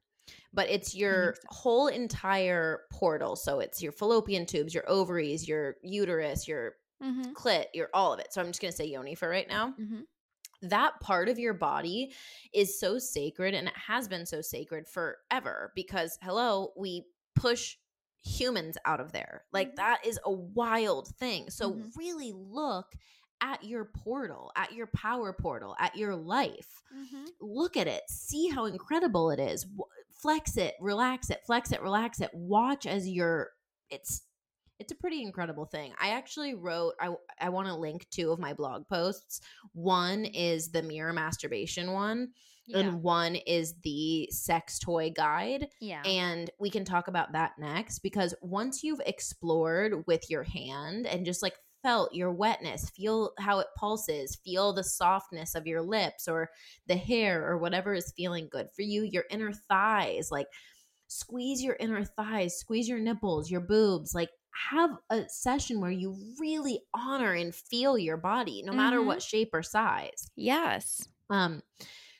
But it's your so. whole entire portal. So it's your fallopian tubes, your ovaries, your uterus, your Mm-hmm. clit, your all of it. So I'm just gonna say yoni for right now. Mm-hmm. That part of your body is so sacred and it has been so sacred forever because hello, we push humans out of there. Like Mhm. that is a wild thing. So Mhm. really look at your portal, at your power portal, at your life Mm-hmm. look at it see how incredible it is flex it relax it flex it relax it watch as you're it's it's a pretty incredible thing i actually wrote i i want to link two of my blog posts one is the mirror masturbation one Yeah. and one is the sex toy guide yeah. and we can talk about that next because once you've explored with your hand and just like felt your wetness, feel how it pulses, feel the softness of your lips or the hair or whatever is feeling good for you, your inner thighs, like squeeze your inner thighs, squeeze your nipples, your boobs, like have a session where you really honor and feel your body no matter Mhm. what shape or size. yes. Um,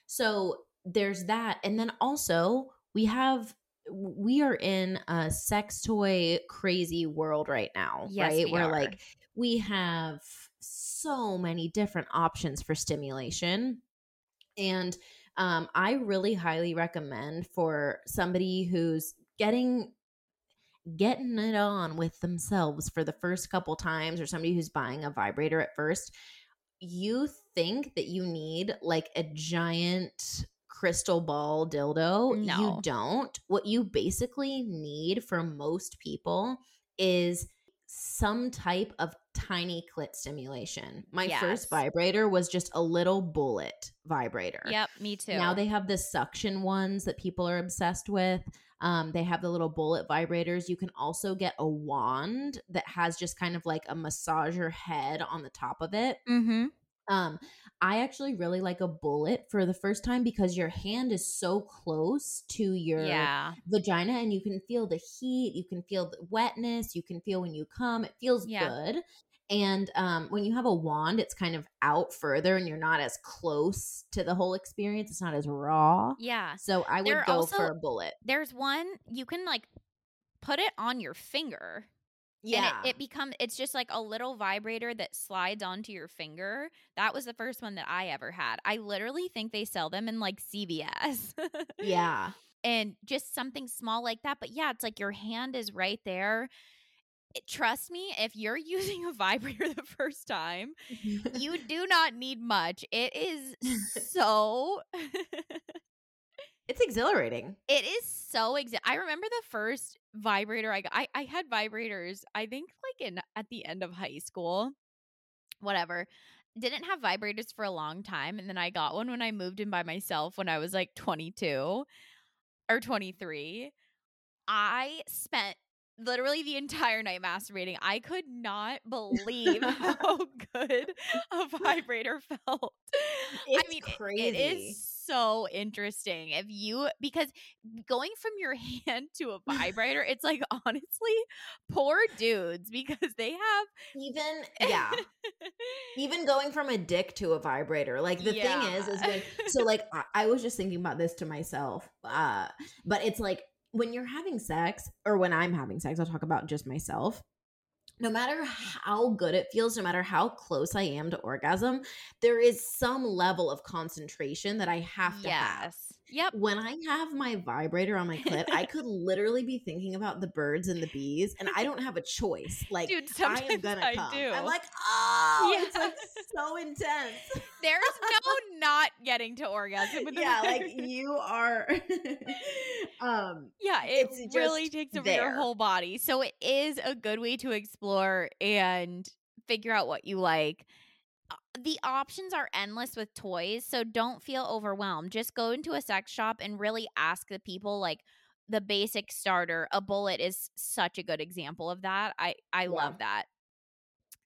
so there's that, and then also we have we are in a sex toy crazy world right now, Yes, right? we Where are. like we have so many different options for stimulation, and um, I really highly recommend for somebody who's getting getting it on with themselves for the first couple times or somebody who's buying a vibrator at first you think that you need like a giant crystal ball dildo No. you don't what you basically need for most people is some type of tiny clit stimulation my Yes. first vibrator was just a little bullet vibrator Yep. Me too. now they have the suction ones that people are obsessed with. Um, they have the little bullet vibrators. You can also get a wand that has just kind of like a massager head on the top of it. Mm-hmm. Um, I actually really like a bullet for the first time because your hand is so close to your Yeah. vagina and you can feel the heat, you can feel the wetness, you can feel when you come. It feels Yeah. good. And um, when you have a wand, it's kind of out further and you're not as close to the whole experience. It's not as raw. Yeah. So I would There go also- for a bullet. There's one you can like put it on your finger. Yeah. And it, it become it's just like a little vibrator that slides onto your finger. That was the first one that I ever had. I literally think they sell them in like CVS. yeah. and just something small like that. But yeah, it's like your hand is right there. It- trust me, if you're using a vibrator the first time, mm-hmm. you do not need much. It is so it's exhilarating. it is so exa- I remember the first vibrator I got. I, I had vibrators, I think like in at the end of high school. Whatever. Didn't have vibrators for a long time. And then I got one when I moved in by myself when I was like 22 or 23. I spent literally the entire night masturbating. I could not believe how good a vibrator felt. It's I mean, it- crazy. it is so interesting. If you because going from your hand to a vibrator, it's like honestly, poor dudes because they have Even yeah. Even going from a dick to a vibrator. Like the Yeah. thing is, is when so like I, I was just thinking about this to myself. Uh but it's like when you're having sex, or when I'm having sex, I'll talk about just myself. No matter how good it feels, no matter how close I am to orgasm, there is some level of concentration that I have to have. Yep. when I have my vibrator on my clit, I could literally be thinking about the birds and the bees, and I don't have a choice. Like, Dude, I am gonna I come. do. I'm like, oh, it's like so intense. There's no not getting to orgasm yeah, like you are. um, Yeah, it really takes over your whole body. So it is a good way to explore and figure out what you like. The options are endless with toys, so don't feel overwhelmed. Just go into a sex shop and really ask the people like the basic starter. A bullet is such a good example of that. I I Yeah. love that.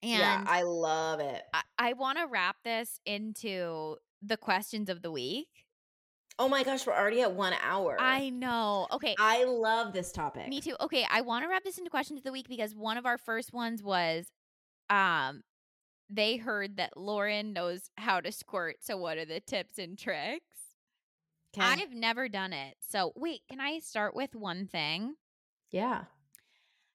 And yeah, I love it. I, I want to wrap this into the questions of the week. Oh my gosh, we're already at one hour. I know. Okay. I love this topic. Me too. Okay, I want to wrap this into questions of the week because one of our first ones was um they heard that Lauren knows how to squirt. So what are the tips and tricks? Okay. I've never done it. So wait, can I start with one thing? yeah.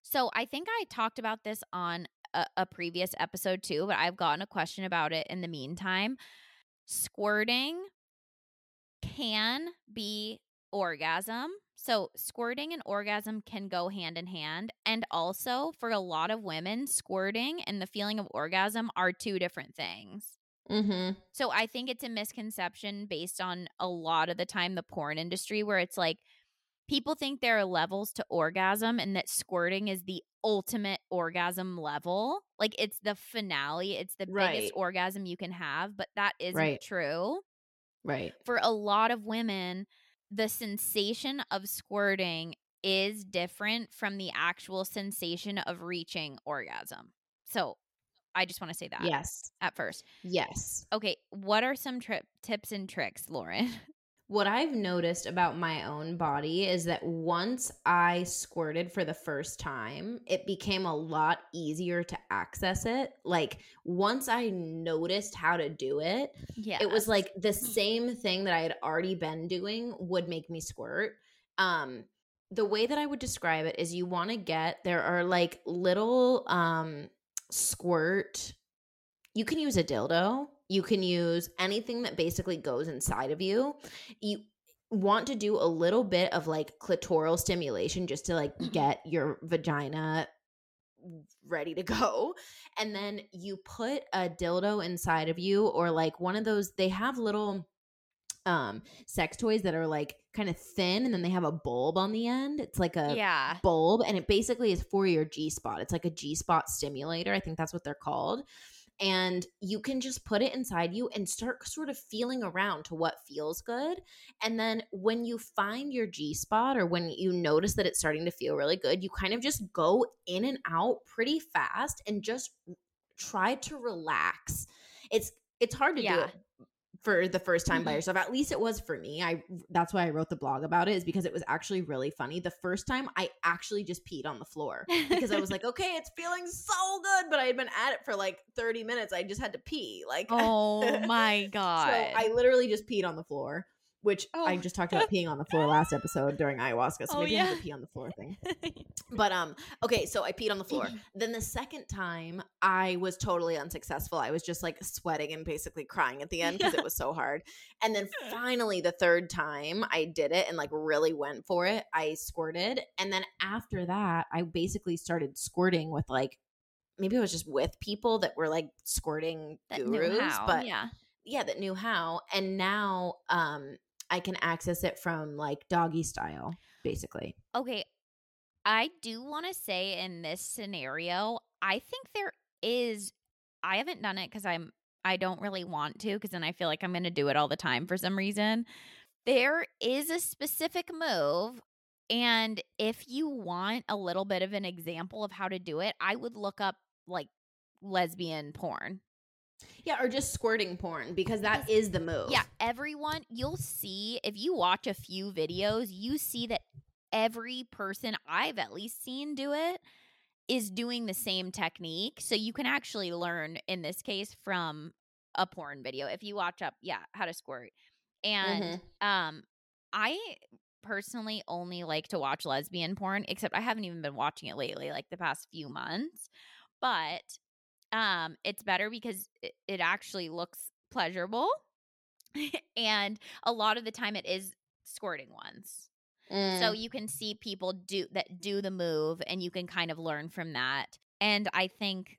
So I think I talked about this on a, a previous episode too, but I've gotten a question about it in the meantime. Squirting can be orgasm. So, squirting and orgasm can go hand in hand. And also, for a lot of women, squirting and the feeling of orgasm are two different things. Mm-hmm. So, I think it's a misconception based on a lot of the time the porn industry where it's like people think there are levels to orgasm and that squirting is the ultimate orgasm level. Like, it's the finale, it's the Right. biggest orgasm you can have, but that isn't Right. true Right. for a lot of women, the sensation of squirting is different from the actual sensation of reaching orgasm. So I just want to say that Yes. at first. Yes. Okay, what are some trip tips and tricks, Lauren? What I've noticed about my own body is that once I squirted for the first time, it became a lot easier to access it. Like once I noticed how to do it, yeah. it was like the same thing that I had already been doing would make me squirt. Um the way that I would describe it is you want to get there are like little um squirt you can use a dildo. You can use anything that basically goes inside of you. You want to do a little bit of like clitoral stimulation just to like get your vagina ready to go. And then you put a dildo inside of you or like one of those they have little um sex toys that are like kind of thin and then they have a bulb on the end. It's like a yeah. bulb and it basically is for your G spot. It's like a G spot stimulator. I think that's what they're called. And you can just put it inside you and start sort of feeling around to what feels good. And then when you find your G spot or when you notice that it's starting to feel really good, you kind of just go in and out pretty fast and just try to relax. It's it's hard to do Yeah. it for the first time by Mhm. yourself. At least it was for me. I that's why I wrote the blog about it is because it was actually really funny. The first time I actually just peed on the floor because I was like, okay, it's feeling so good, but I had been at it for like 30 minutes. I just had to pee. Like oh my god. So I literally just peed on the floor, which I Oh. just talked about peeing on the floor last episode during ayahuasca. So Oh, maybe I have yeah. the pee on the floor thing. But um, okay, so I peed on the floor. then the second time, I was totally unsuccessful. I was just like sweating and basically crying at the end because it was so hard. And then finally, the third time I did it and like really went for it, I squirted. And then after that, I basically started squirting with like maybe it was just with people that were like squirting that gurus, but yeah. yeah, that knew how. And now um I can access it from like doggy style, basically. Okay. I do want to say in this scenario, I think there is I haven't done it cuz I'm I don't really want to cuz then I feel like I'm going to do it all the time for some reason. There is a specific move and if you want a little bit of an example of how to do it, I would look up like lesbian porn. Yeah, or just squirting porn because that Because- is the move. Yeah, everyone, you'll see if you watch a few videos, you see that every person I've at least seen do it is doing the same technique. So you can actually learn in this case from a porn video if you watch up, yeah, how to squirt. And um I personally only like to watch lesbian porn except I haven't even been watching it lately like the past few months. But um it's better because it, it actually looks pleasurable and a lot of the time it is squirting ones so Mm. you can see people do that do the move and you can kind of learn from that and i think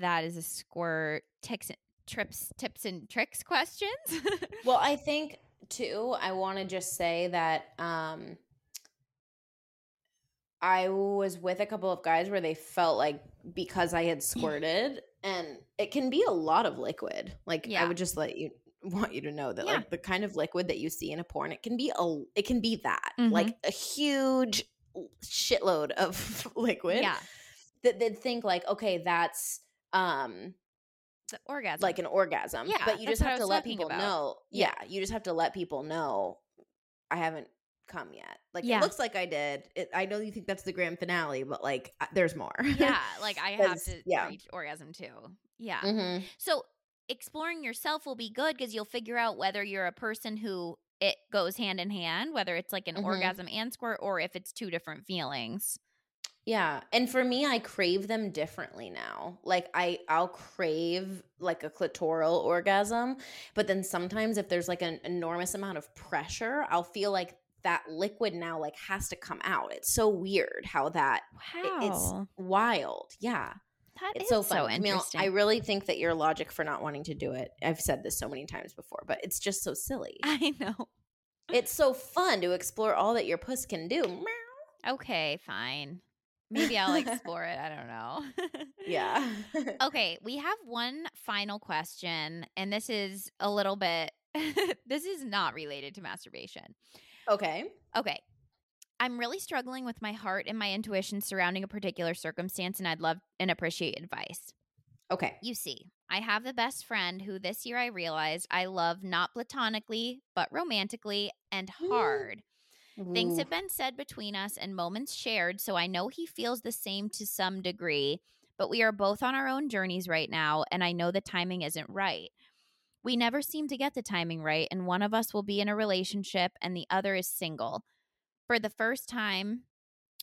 that is a squirt tips trips tips and tricks questions Well, I think too, I want to just say that um I was with a couple of guys where they felt like because I had squirted and it can be a lot of liquid. Like I would just let you want you to know that Yeah. like the kind of liquid that you see in a porn, it can be a it can be that. Mhm. Like a huge shitload of liquid. yeah That they'd think like, okay, that's um the orgasm like an orgasm. Yeah, but you just have to let people about. know. Yeah. Yeah. you just have to let people know I haven't come yet. Like Yeah. it looks like I did. It, I know you think that's the grand finale, but like there's more. yeah like i have to yeah. reach orgasm too yeah hmm So exploring yourself will be good because you'll figure out whether you're a person who it goes hand in hand, whether it's like an Mhm. orgasm and squirt, or if it's two different feelings. Yeah. And for me, I crave them differently now. Like I I'll crave like a clitoral orgasm, but then sometimes if there's like an enormous amount of pressure, I'll feel like that liquid now like has to come out. It's so weird how that wow. It, it's wild. Yeah. That it's so, fun. so interesting. I really think that your logic for not wanting to do it. I've said this so many times before, but it's just so silly. I know. It's so fun to explore all that your puss can do. Okay, fine. Maybe I'll explore it. I don't know. yeah. okay, we have one final question, and this is a little bit, this is not related to masturbation. Okay. Okay. I'm really struggling with my heart and my intuition surrounding a particular circumstance, and I'd love and appreciate advice. Okay. You see, I have the best friend who this year I realized I love not platonically, but romantically and hard. Ooh. Things have been said between us and moments shared, so I know he feels the same to some degree, but we are both on our own journeys right now, and I know the timing isn't right. We never seem to get the timing right, and one of us will be in a relationship and the other is single. For the first time,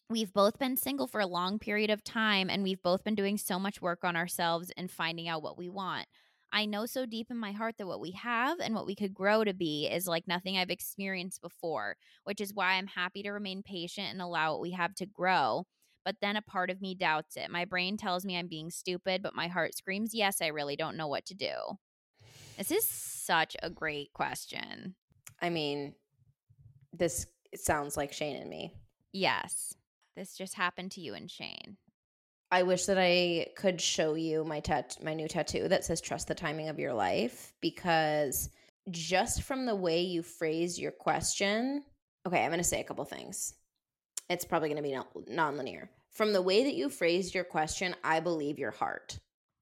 we've both been single for a long period of time, and we've both been doing so much work on ourselves and finding out what we want. I know so deep in my heart that what we have and what we could grow to be is like nothing I've experienced before, which is why I'm happy to remain patient and allow what we have to grow. But then a part of me doubts it. My brain tells me I'm being stupid, but my heart screams, yes, I really don't know what to do. This is such a great question. I mean, this sounds like Shane and me. Yes. This just happened to you and Shane. I wish that I could show you my tat my new tattoo that says trust the timing of your life because just from the way you phrase your question, okay, I'm going to say a couple things. It's probably going to be non-linear. From the way that you phrased your question, I believe your heart.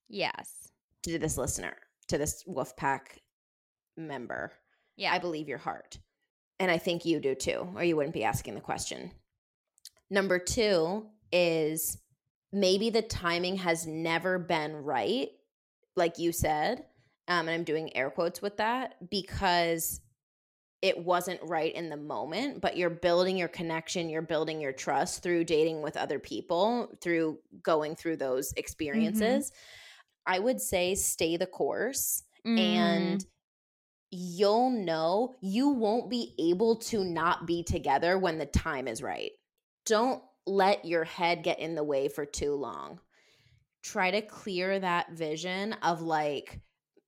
Yes. To this listener, to this Wolfpack member. Yeah. I believe your heart. And I think you do too, or you wouldn't be asking the question. Number two is maybe the timing has never been right, like you said. Um, and I'm doing air quotes with that because it wasn't right in the moment, but you're building your connection, you're building your trust through dating with other people, through going through those mm-hmm. experiences. Mm-hmm. I would say stay the course mm. and you'll know you won't be able to not be together when the time is right. Don't let your head get in the way for too long. Try to clear that vision of like,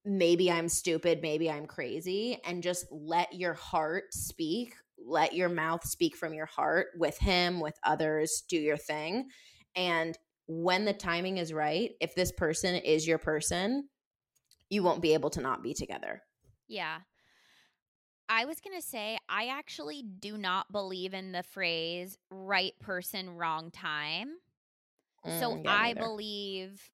maybe I'm stupid, maybe I'm crazy, and just let your heart speak. Let your mouth speak from your heart with him, with others, do your thing. And when the timing is right, if this person is your person, you won't be able to not be together. Yeah. I was going to say, I actually do not believe in the phrase right person, wrong time. Mm, so I believe,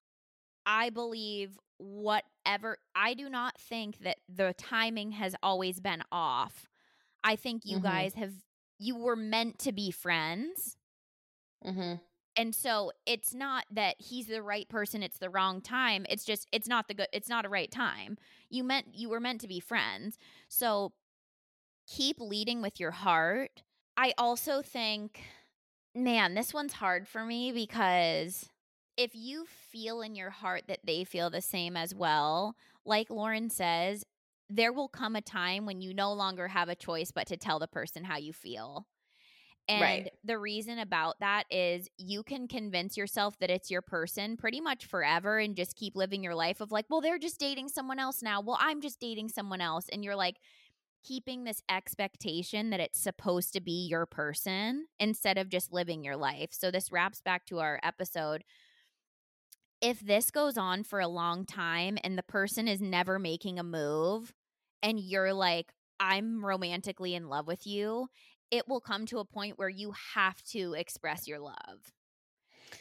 I believe whatever, I do not think that the timing has always been off. I think you mm-hmm. guys have, you were meant to be friends. Mm-hmm. And so it's not that he's the right person, it's the wrong time. It's just, it's not the good, it's not a right time. You meant, you were meant to be friends. So keep leading with your heart. I also think, man, this one's hard for me because if you feel in your heart that they feel the same as well, like Lauren says, there will come a time when you no longer have a choice but to tell the person how you feel. And right. the reason about that is you can convince yourself that it's your person pretty much forever and just keep living your life of like, well, they're just dating someone else now. Well, I'm just dating someone else. And you're like, keeping this expectation that it's supposed to be your person instead of just living your life. So this wraps back to our episode. If this goes on for a long time and the person is never making a move and you're like, I'm romantically in love with you, it will come to a point where you have to express your love.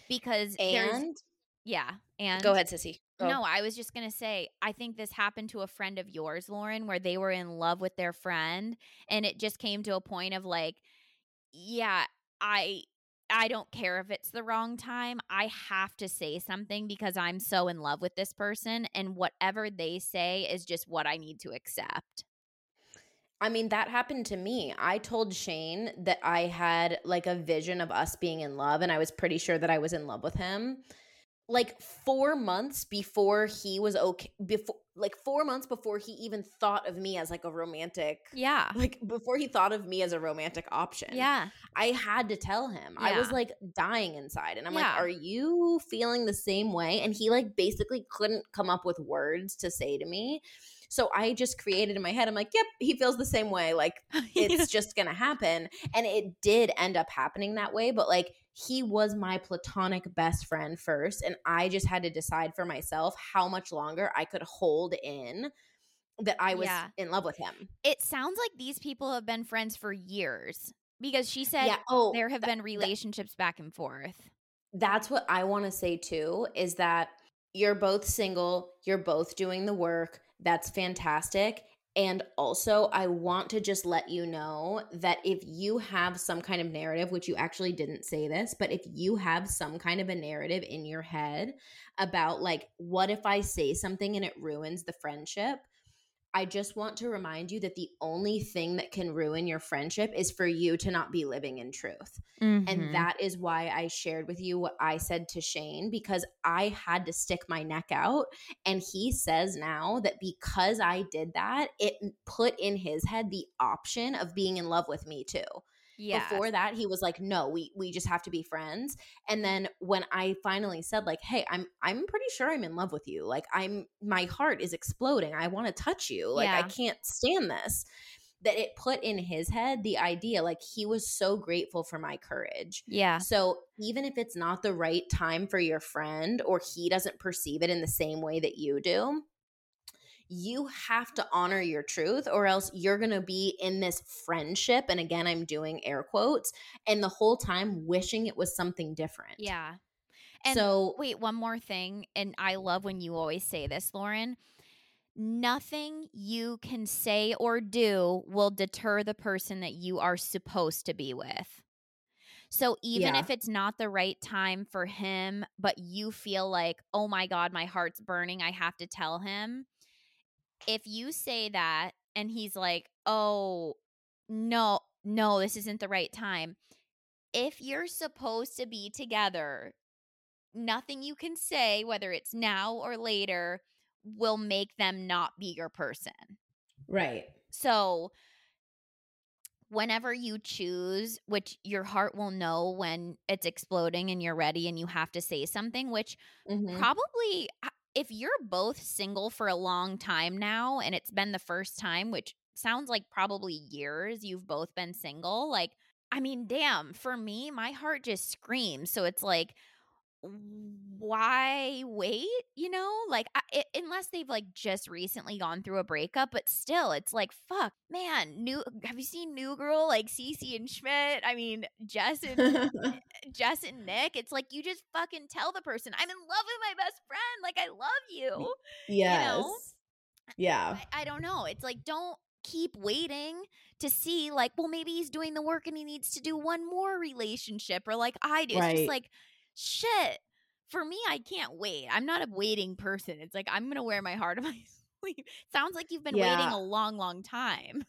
Because and yeah, and go ahead, Sissy. Go. No, I was just going to say, I think this happened to a friend of yours, Lauren, where they were in love with their friend. And it just came to a point of like, yeah, I. I don't care if it's the wrong time. I have to say something because I'm so in love with this person, and whatever they say is just what I need to accept. I mean, that happened to me. I told Shane that I had like a vision of us being in love, and I was pretty sure that I was in love with him. Like four months before he was okay, before like four months before he even thought of me as like a romantic, Yeah. like before he thought of me as a romantic option. Yeah. I had to tell him. I was like dying inside. And I'm Yeah. like, are you feeling the same way? And he like basically couldn't come up with words to say to me. So I just created in my head, I'm like, yep, he feels the same way. Like it's just going to happen. And it did end up happening that way. But like he was my platonic best friend first. And I just had to decide for myself how much longer I could hold in that I was Yeah. in love with him. it sounds like these people have been friends for years because she said yeah. Oh, there have that- been relationships back and forth. that's what I want to say too is that you're both single, you're both doing the work. That's fantastic. And also, I want to just let you know that if you have some kind of narrative, which you actually didn't say this, but if you have some kind of a narrative in your head about, like, what if I say something and it ruins the friendship? I just want to remind you that the only thing that can ruin your friendship is for you to not be living in truth. Mm-hmm. And that is why I shared with you what I said to Shane because I had to stick my neck out. And he says now that because I did that, it put in his head the option of being in love with me too. Yeah. Before that, he was like, "No, we we just have to be friends." And then when I finally said like, "Hey, I'm I'm pretty sure I'm in love with you. Like I'm my heart is exploding. I want to touch you. Like I can't stand this." That it put in his head the idea like he was so grateful for my courage. yeah. So even if it's not the right time for your friend or he doesn't perceive it in the same way that you do, you have to honor your truth or else you're going to be in this friendship and again I'm doing air quotes and the whole time wishing it was something different. Yeah. And so Wait, one more thing. And I love when you always say this, Lauren. Nothing you can say or do will deter the person that you are supposed to be with. So even Yeah. if it's not the right time for him, but you feel like, oh my God, my heart's burning, I have to tell him. If you say that and he's like, oh, no, no, this isn't the right time. If you're supposed to be together, nothing you can say, whether it's now or later, will make them not be your person. right. So, whenever you choose, which your heart will know when it's exploding and you're ready and you have to say something, which Mhm. probably if you're both single for a long time now and it's been the first time, which sounds like probably years you've both been single, like, I mean, damn, for me, my heart just screams. So it's like, why wait? You know, like I, it, unless they've like just recently gone through a breakup, but still, it's like fuck, man. New, have you seen New Girl like Cece and Schmidt? I mean, Jess and eh, Jess and Nick. It's like you just fucking tell the person I'm in love with my best friend. Like I love you. yes. know? Yeah. I, I don't know. It's like don't keep waiting to see like, well, maybe he's doing the work and he needs to do one more relationship or like I do. It's just like shit. For me, I can't wait. I'm not a waiting person. It's like I'm gonna wear my heart on my sleeve. Sounds like you've been waiting a long, long time.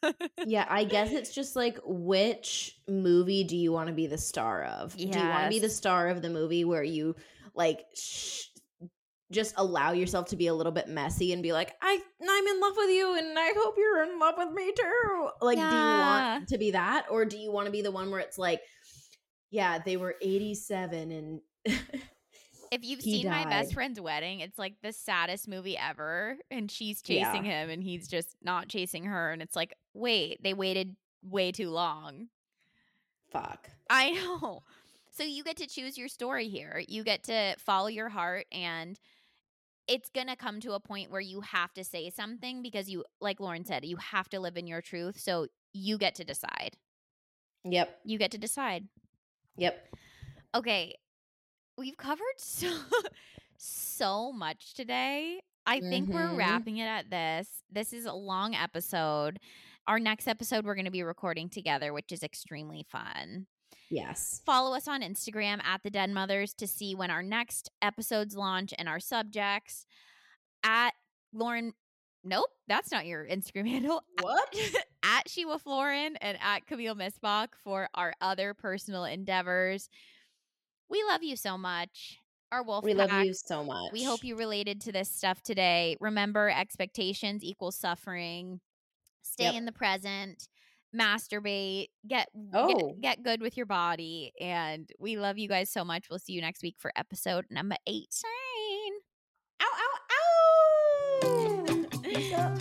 yeah, I guess it's just like which movie do you want to be the star of? Do you want to be the star of the movie where you like sh- just allow yourself to be a little bit messy and be like, I I'm in love with you and I hope you're in love with me too. Like, do you want to be that or do you want to be the one where it's like, yeah, they were 87 and if you've He seen my best friend's wedding, it's like the saddest movie ever. And she's Yeah. chasing him and he's just not chasing her. And it's like, wait, they waited way too long. fuck. I know. So you get to choose your story here. You get to follow your heart and it's going to come to a point where you have to say something because you like Lauren said, you have to live in your truth. So you get to decide. Yep. You get to decide. Yep. Okay. We've covered so so much today. I think we're Mhm. wrapping it at this. This is a long episode. Our next episode we're going to be recording together, which is extremely fun. Yes. Follow us on Instagram at the Den Mothers to see when our next episodes launch and our subjects. At Lauren Nope, that's not your Instagram handle. What? at Shewolf Lauren and at Camille Missbach for our other personal endeavors. We love you so much. Our wolf. we pack. love you so much. We hope you related to this stuff today. Remember, expectations equal suffering. Stay Yep. in the present. Masturbate. Get, Oh. get get good with your body. And we love you guys so much. We'll see you next week for episode number eighteen. Ow, ow, ow.